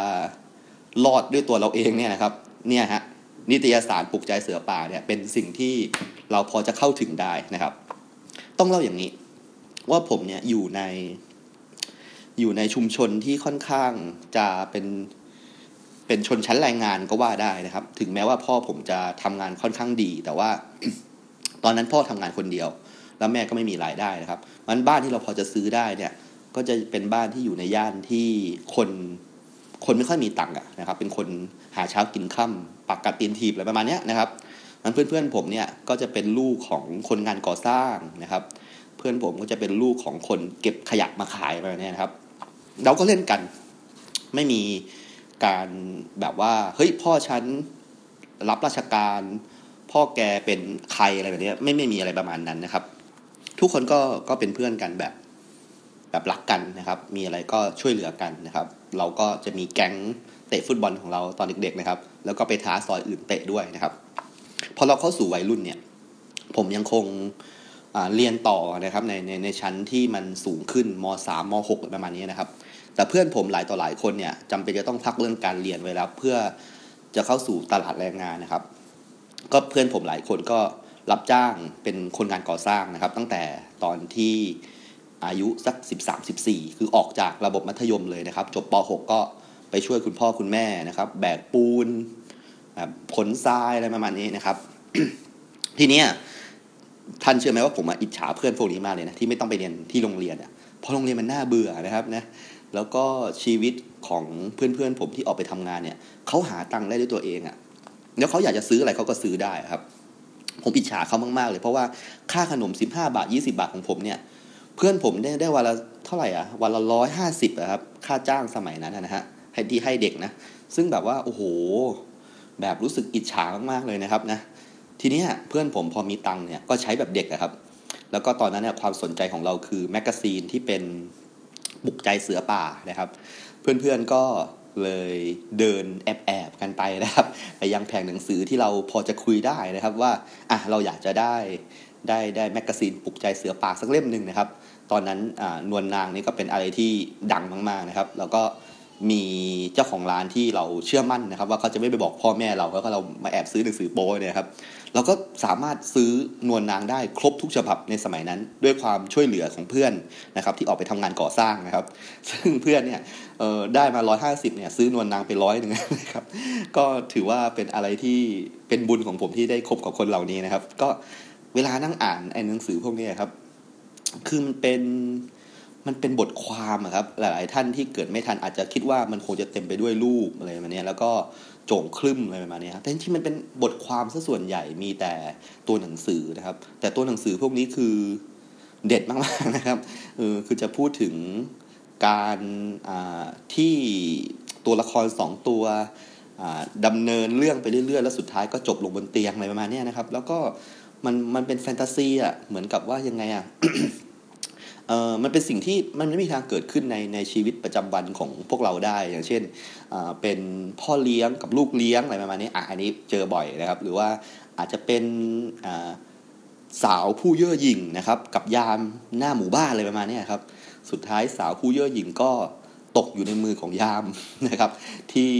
รอดด้วยตัวเราเองเนี่ยนะครับเนี่ยฮะนิตยสารปลุกใจเสือป่าเนี่ยเป็นสิ่งที่เราพอจะเข้าถึงได้นะครับ ต้องเล่าอย่างนี้ ว่าผมเนี่ยอยู่ใน อยู่ในชุมชนที่ค่อนข้างจะเป็นเป็นชนชั้นแรงงานก็ว่าได้นะครับ ถึงแม้ว่าพ่อผมจะทำงานค่อนข้างดี แต่ว่า ตอนนั้นพ่อทำงานคนเดียว แล้วแม่ก็ไม่มีรายได้นะครับมันบ้านที่เราพอจะซื้อได้เนี่ย ก็จะเป็นบ้านที่อยู่ในย่านที่คนคนไม่ค่อยมีตังค์นะครับ เป็นคนหาเช้ากินค่ำปักกัดตีนทีบอะไรประมาณนี้นะครับมันเพื่อนๆผมเนี่ยก็จะเป็นลูกของคนงานก่อสร้างนะครับ เพื่อนผมก็จะเป็นลูกของคนเก็บขยะมาขายแบบนี้นะครับ เราก็เล่นกัน ไม่มีการแบบว่าเฮ้ยพ่อฉันรับราชการ พ่อแกเป็นใครอะไรแบบนี้ไม่ไม่มีอะไรประมาณนั้นนะครับ ทุกคนก็ก็เป็นเพื่อนกันแบบ แบบรักกันนะครับ มีอะไรก็ช่วยเหลือกันนะครับ เราก็จะมีแก๊งเตะฟุตบอลของเราตอนเด็กๆนะครับ แล้วก็ไปท้าซอยอื่นเตะด้วยนะครับ พอเราเข้าสู่วัยรุ่นเนี่ย ผมยังคงเรียนต่อนะครับในในในชั้นที่มันสูงขึ้นม .3 ม .6 ประมาณนี้นะครับ แต่เพื่อนผมหลายต่อหลายคนเนี่ยจำเป็นจะต้องพักเรื่องการเรียนไว้แล้ว เพื่อจะเข้าสู่ตลาดแรงงานนะครับ ก็เพื่อนผมหลายคนก็รับจ้างเป็นคนงานก่อสร้างนะครับ ตั้งแต่ตอนที่ อายุสัก 13 14 คือออกจากระบบมัธยมเลยนะครับ จบป .6 ก็ไปช่วยคุณพ่อคุณแม่นะครับ แบกปูนแบบขนทรายอะไรประมาณนี้นะครับ ทีเนี้ยท่านเชื่อไหมว่าผมอิจฉาเพื่อนพวกนี้มากเลยนะที่ไม่ต้องไปเรียนที่โรงเรียนอะเพราะโรงเรียนมันน่าเบื่อนะครับนะแล้วก็ชีวิตของเพื่อนๆผมที่ออกไปทำงานเนี่ยเขาหาตังค์ได้ด้วยตัวเองอะ่ะแล้วเขาอยากจะซื้ออะไรเขาก็ซื้อได้ครับ ผมอิจฉาเขามากๆเลย เพราะว่าค่าขนมสิบห้าบาทยี่สิบาทของผมเนี่ย เพื่อนผมได้ได้วันละเท่าไหร่อะวันละร้อยห้าสิบอะครับค่าจ้างสมัยนั้นนะฮะให้ที่ให้เด็กนะ ซึ่งแบบว่าโอ้โห แบบรู้สึกอิจฉามากๆเลยนะครับนะทีนี้เพื่อนผมพอมีตังค์เนี่ยก็ใช้แบบเด็กนะครับ แล้วก็ตอนนั้นเนี่ยความสนใจของเราคือแมกกาซีนที่เป็นปลุกใจเสือป่านะครับ เพื่อนๆก็เลยเดินแอบๆกันไปนะครับไปยังแผงหนังสือที่เราพอจะคุยได้นะครับว่าอะเราอยากจะได้ ได้ได้แมกกาซีนปลุกใจเสือป่าสักเล่มหนึ่งนะครับ ตอนนั้นนวลนางนี่ก็เป็นอะไรที่ดังมาก ๆนะครับ แล้วก็มีเจ้าของร้านที่เราเชื่อมั่นนะครับ ว่าเขาจะไม่ไปบอกพ่อแม่เราแล้วก็เรามาแอบซื้อหนังสือโป้เนี่ยครับเราก็สามารถซื้อนวลนางได้ครบทุกฉบับในสมัยนั้น ด้วยความช่วยเหลือของเพื่อนนะครับ ที่ออกไปทำงานก่อสร้างนะครับ ซึ่งเพื่อนเนี่ยได้มา 150เนี่ยซื้อนวลนางไปร้อยหนึ่งนะครับ ก็ถือว่าเป็นอะไรที่เป็นบุญของผมที่ได้คบกับคนเหล่านี้นะครับ ก็ เวลานั่งอ่านไอ้หนังสือพวกนี้ครับ คือมันเป็นมันเป็นบทความครับ หลาย ๆ ท่านที่เกิดไม่ทันอาจจะคิดว่ามันคงจะเต็มไปด้วยรูปอะไรแบบนี้แล้วก็โจงคลึ่มอะไรประมาณนี้ครับแต่จริงๆมันเป็นบทความซะส่วนใหญ่มีแต่ตัวหนังสือนะครับ แต่ตัวหนังสือพวกนี้คือเด็ดมากๆนะครับเออคือจะพูดถึงการที่ตัวละครสองตัวดำเนินเรื่องไปเรื่อย ๆ แล้วสุดท้ายก็จบลงบนเตียงอะไรประมาณนี้นะครับ แล้วก็ มันมันเป็นแฟนตาซีอะเหมือนกับว่ายังไงอะเออมันเป็นสิ่งที่มันไม่มีทางเกิดขึ้นในในชีวิตประจำวันของพวกเราได้ อย่างเช่นเป็นพ่อเลี้ยงกับลูกเลี้ยงอะไรประมาณนี้อะอันนี้เจอบ่อยนะครับ หรือว่าอาจจะเป็นสาวผู้เย่อหยิ่งนะครับ กับยามหน้าหมู่บ้านอะไรประมาณนี้ครับ สุดท้ายสาวผู้เย่อหยิ่งก็ตกอยู่ในมือของยามนะครับ ที่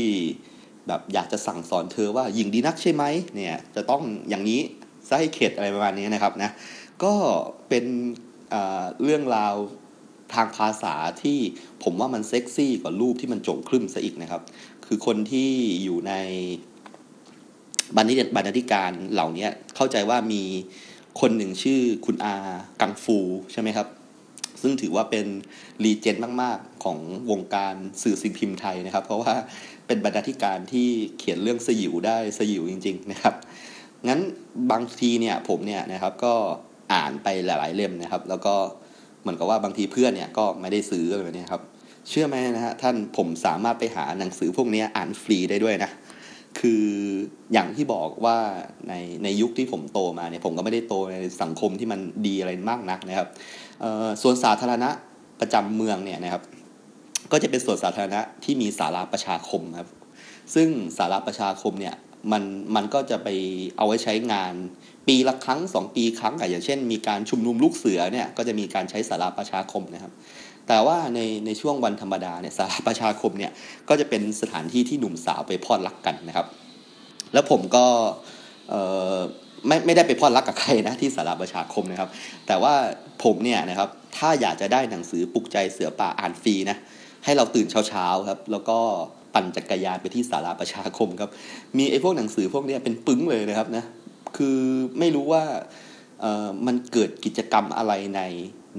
แบบอยากจะสั่งสอนเธอว่าหญิงดีนักใช่ไหมเนี่ยจะต้องอย่างนี้ ซะให้เข็ดอะไรประมาณนี้นะครับนะก็เป็นเรื่องราวทางภาษาที่ผมว่ามันเซ็กซี่กว่ารูปที่มันจงครึ่มซะอีกนะครับ คือคนที่อยู่ในบรรณบรรณาธิการเหล่านี้เข้าใจว่ามีคนหนึ่งชื่อคุณอากังฟูใช่ไหมครับ ซึ่งถือว่าเป็นรีเจนต์มาก ๆ ของวงการสื่อสิ่งพิมพ์ไทยนะครับ เพราะว่าเป็นบรรณาธิการที่เขียนเรื่องสยิวได้สยิวจริง ๆ นะครับ งั้นบางทีเนี่ยผมเนี่ยนะครับก็อ่านไปหลาย ๆ เล่มนะครับ แล้วก็เหมือนกับว่าบางทีเพื่อนเนี่ยก็ไม่ได้ซื้ออะไรแบบนี้ครับ เชื่อไหมนะฮะท่านผมสามารถไปหาหนังสือพวกนี้อ่านฟรีได้ด้วยนะ คืออย่างที่บอกว่าในในยุคที่ผมโตมาเนี่ยผมก็ไม่ได้โตในสังคมที่มันดีอะไรมากนักนะครับส่วนสาธารณะประจำเมืองเนี่ยนะครับ ก็จะเป็นส่วนสาธารณะที่มีสาราประชาคมครับ ซึ่งสาราประชาคมเนี่ย มันมันก็จะไปเอาไว้ใช้งาน ปีละครั้งสองปีครั้งอะอย่างเช่น มีการชุมนุมลูกเสือเนี่ยก็จะมีการใช้สาราประชาคมนะครับแต่ว่าในในช่วงวันธรรมดาเนี่ยสาราประชาคมเนี่ยก็จะเป็นสถานที่ที่หนุ่มสาวไปพอดรักกันนะครับ แล้วผมก็ไม่ไม่ได้ไปพอดรักกับใครนะที่สาราประชาคมนะครับ แต่ว่าผมเนี่ยนะครับถ้าอยากจะได้หนังสือปลุกใจเสือป่าอ่านฟรีนะให้เราตื่นเช้าๆครับ แล้วก็ ปั่นจักรยานไปที่สาราประชาคมครับ มีไอ้พวกหนังสือพวกนี้เป็นปึ้งเลยนะครับนะ คือไม่รู้ว่ามันเกิดกิจกรรมอะไรใน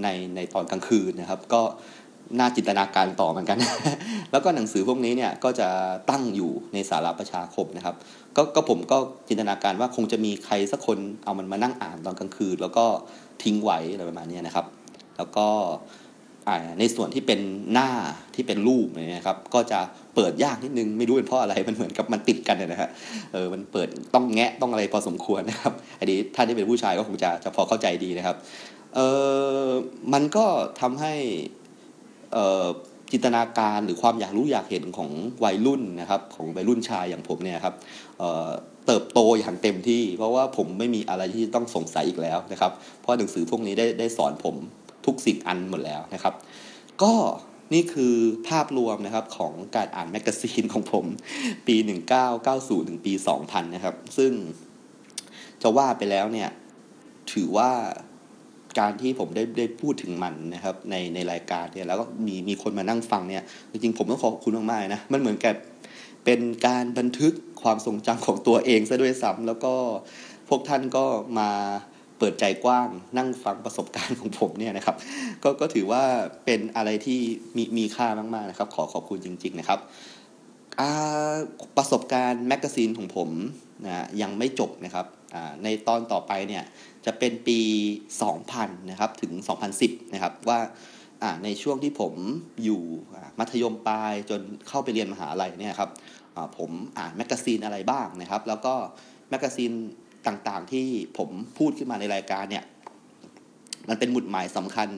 ในในตอนกลางคืนนะครับ ก็น่าจินตนาการต่อเหมือนกัน แล้วก็หนังสือพวกนี้เนี่ยก็จะตั้งอยู่ในสาราประชาคมนะครับ ก็ก็ผมก็จินตนาการว่าคงจะมีใครสักคนเอามันมานั่งอ่านตอนกลางคืน แล้วก็ทิ้งไว้อะไรประมาณนี้นะครับ แล้วก็ ในส่วนที่เป็นหน้าที่เป็นรูปนะครับ ก็จะเปิดยากนิดนึงไม่รู้เป็นเพราะอะไรมันเหมือนกับมันติดกันนะฮะเออมันเปิดต้องแงะต้องอะไรพอสมควรนะครับอันนี้ถ้าที่เป็นผู้ชายก็คงจะจะพอเข้าใจดีนะครับเออมันก็ทำให้เออจินตนาการหรือความอยากรู้อยากเห็นของวัยรุ่นนะครับ ของวัยรุ่นชายอย่างผมเนี่ยครับเเติบโตอย่างเต็มที่ เพราะว่าผมไม่มีอะไรที่ต้องสงสัยอีกแล้วนะครับ เพราะหนังสือพวกนี้ได้ได้สอนผม ทุกสิ่งอันหมดแล้วนะครับ ก็นี่คือภาพรวมนะครับของการอ่านแมกกาซีนของผม ปี 1990 ถึงปี 2000 นะครับ ซึ่งจะว่าไปแล้วเนี่ย ถือว่าการที่ผมได้ได้พูดถึงมันนะครับ ในในรายการเนี่ยแล้วก็มีมีคนมานั่งฟังเนี่ย จริงๆ ผมต้องขอบคุณมากๆนะ มันเหมือนกับเป็นการบันทึกความทรงจำของตัวเองซะด้วยซ้ำแล้วก็พวกท่านก็มา เปิดใจกว้างนั่งฟังประสบการณ์ของผมเนี่ยนะครับ ก็ก็ถือว่าเป็นอะไรที่มีมีค่ามากๆนะครับ ขอขอบคุณจริง ๆ นะครับประสบการณ์แมกกาซีนของผมนะยังไม่จบนะครับในตอนต่อไปเนี่ยจะเป็นปี 2000 นะครับถึง 2010 นะครับว่าในช่วงที่ผมอยู่มัธยมปลายจนเข้าไปเรียนมหาลัยเนี่ยครับผมอ่านแมกกาซีนอะไรบ้างนะครับ แล้วก็แมกกาซีน ต่างๆ ที่ผมพูดขึ้นมาในรายการเนี่ย มันเป็นหมุดหมายสำคัญ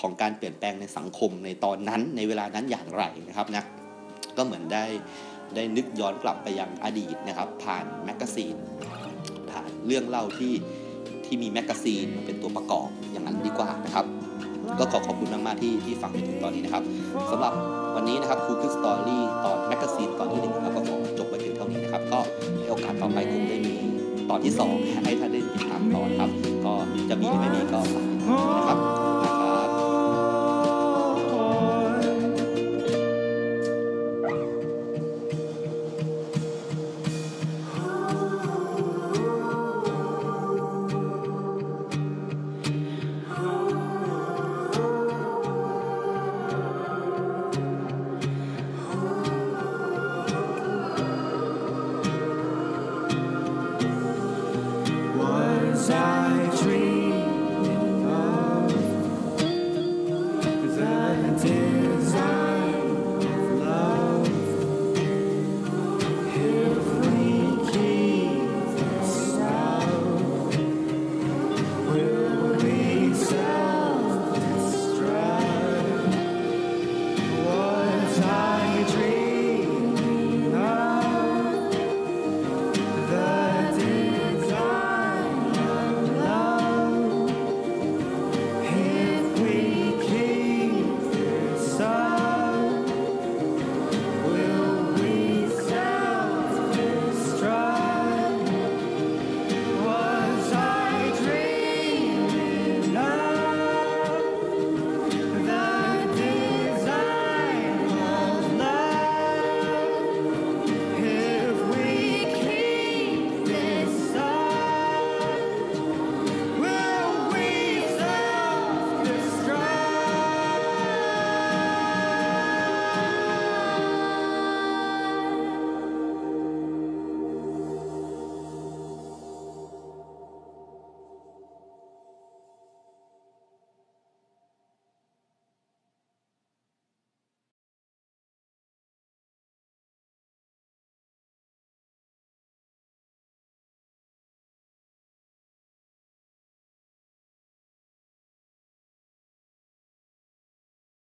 ของการเปลี่ยนแปลงในสังคมในตอนนั้นในเวลานั้นอย่างไรนะครับนะก็เหมือนได้ได้นึกย้อนกลับไปยังอดีตนะครับ ผ่านแมกกาซีนผ่านเรื่องเล่าที่ที่มีแมกกาซีนมาเป็นตัวประกอบอย่างนั้นดีกว่านะครับ ก็ขอขอบคุณมากๆที่ที่ฟังจนถึงตอนนี้นะครับสำหรับวันนี้นะครับคูคลิกสตอรี่ตอนแมกกาซีนตอนที่หนึ่งเราก็ขอจบไปเพียงเท่านี้นะครับ ก็ในโอกาสต่อไปคงได้มี ตอนที่สองให้ท่านได้ติดตามต่อนครับ ก็จะมีหรือไม่มีก็ฝากนะครับ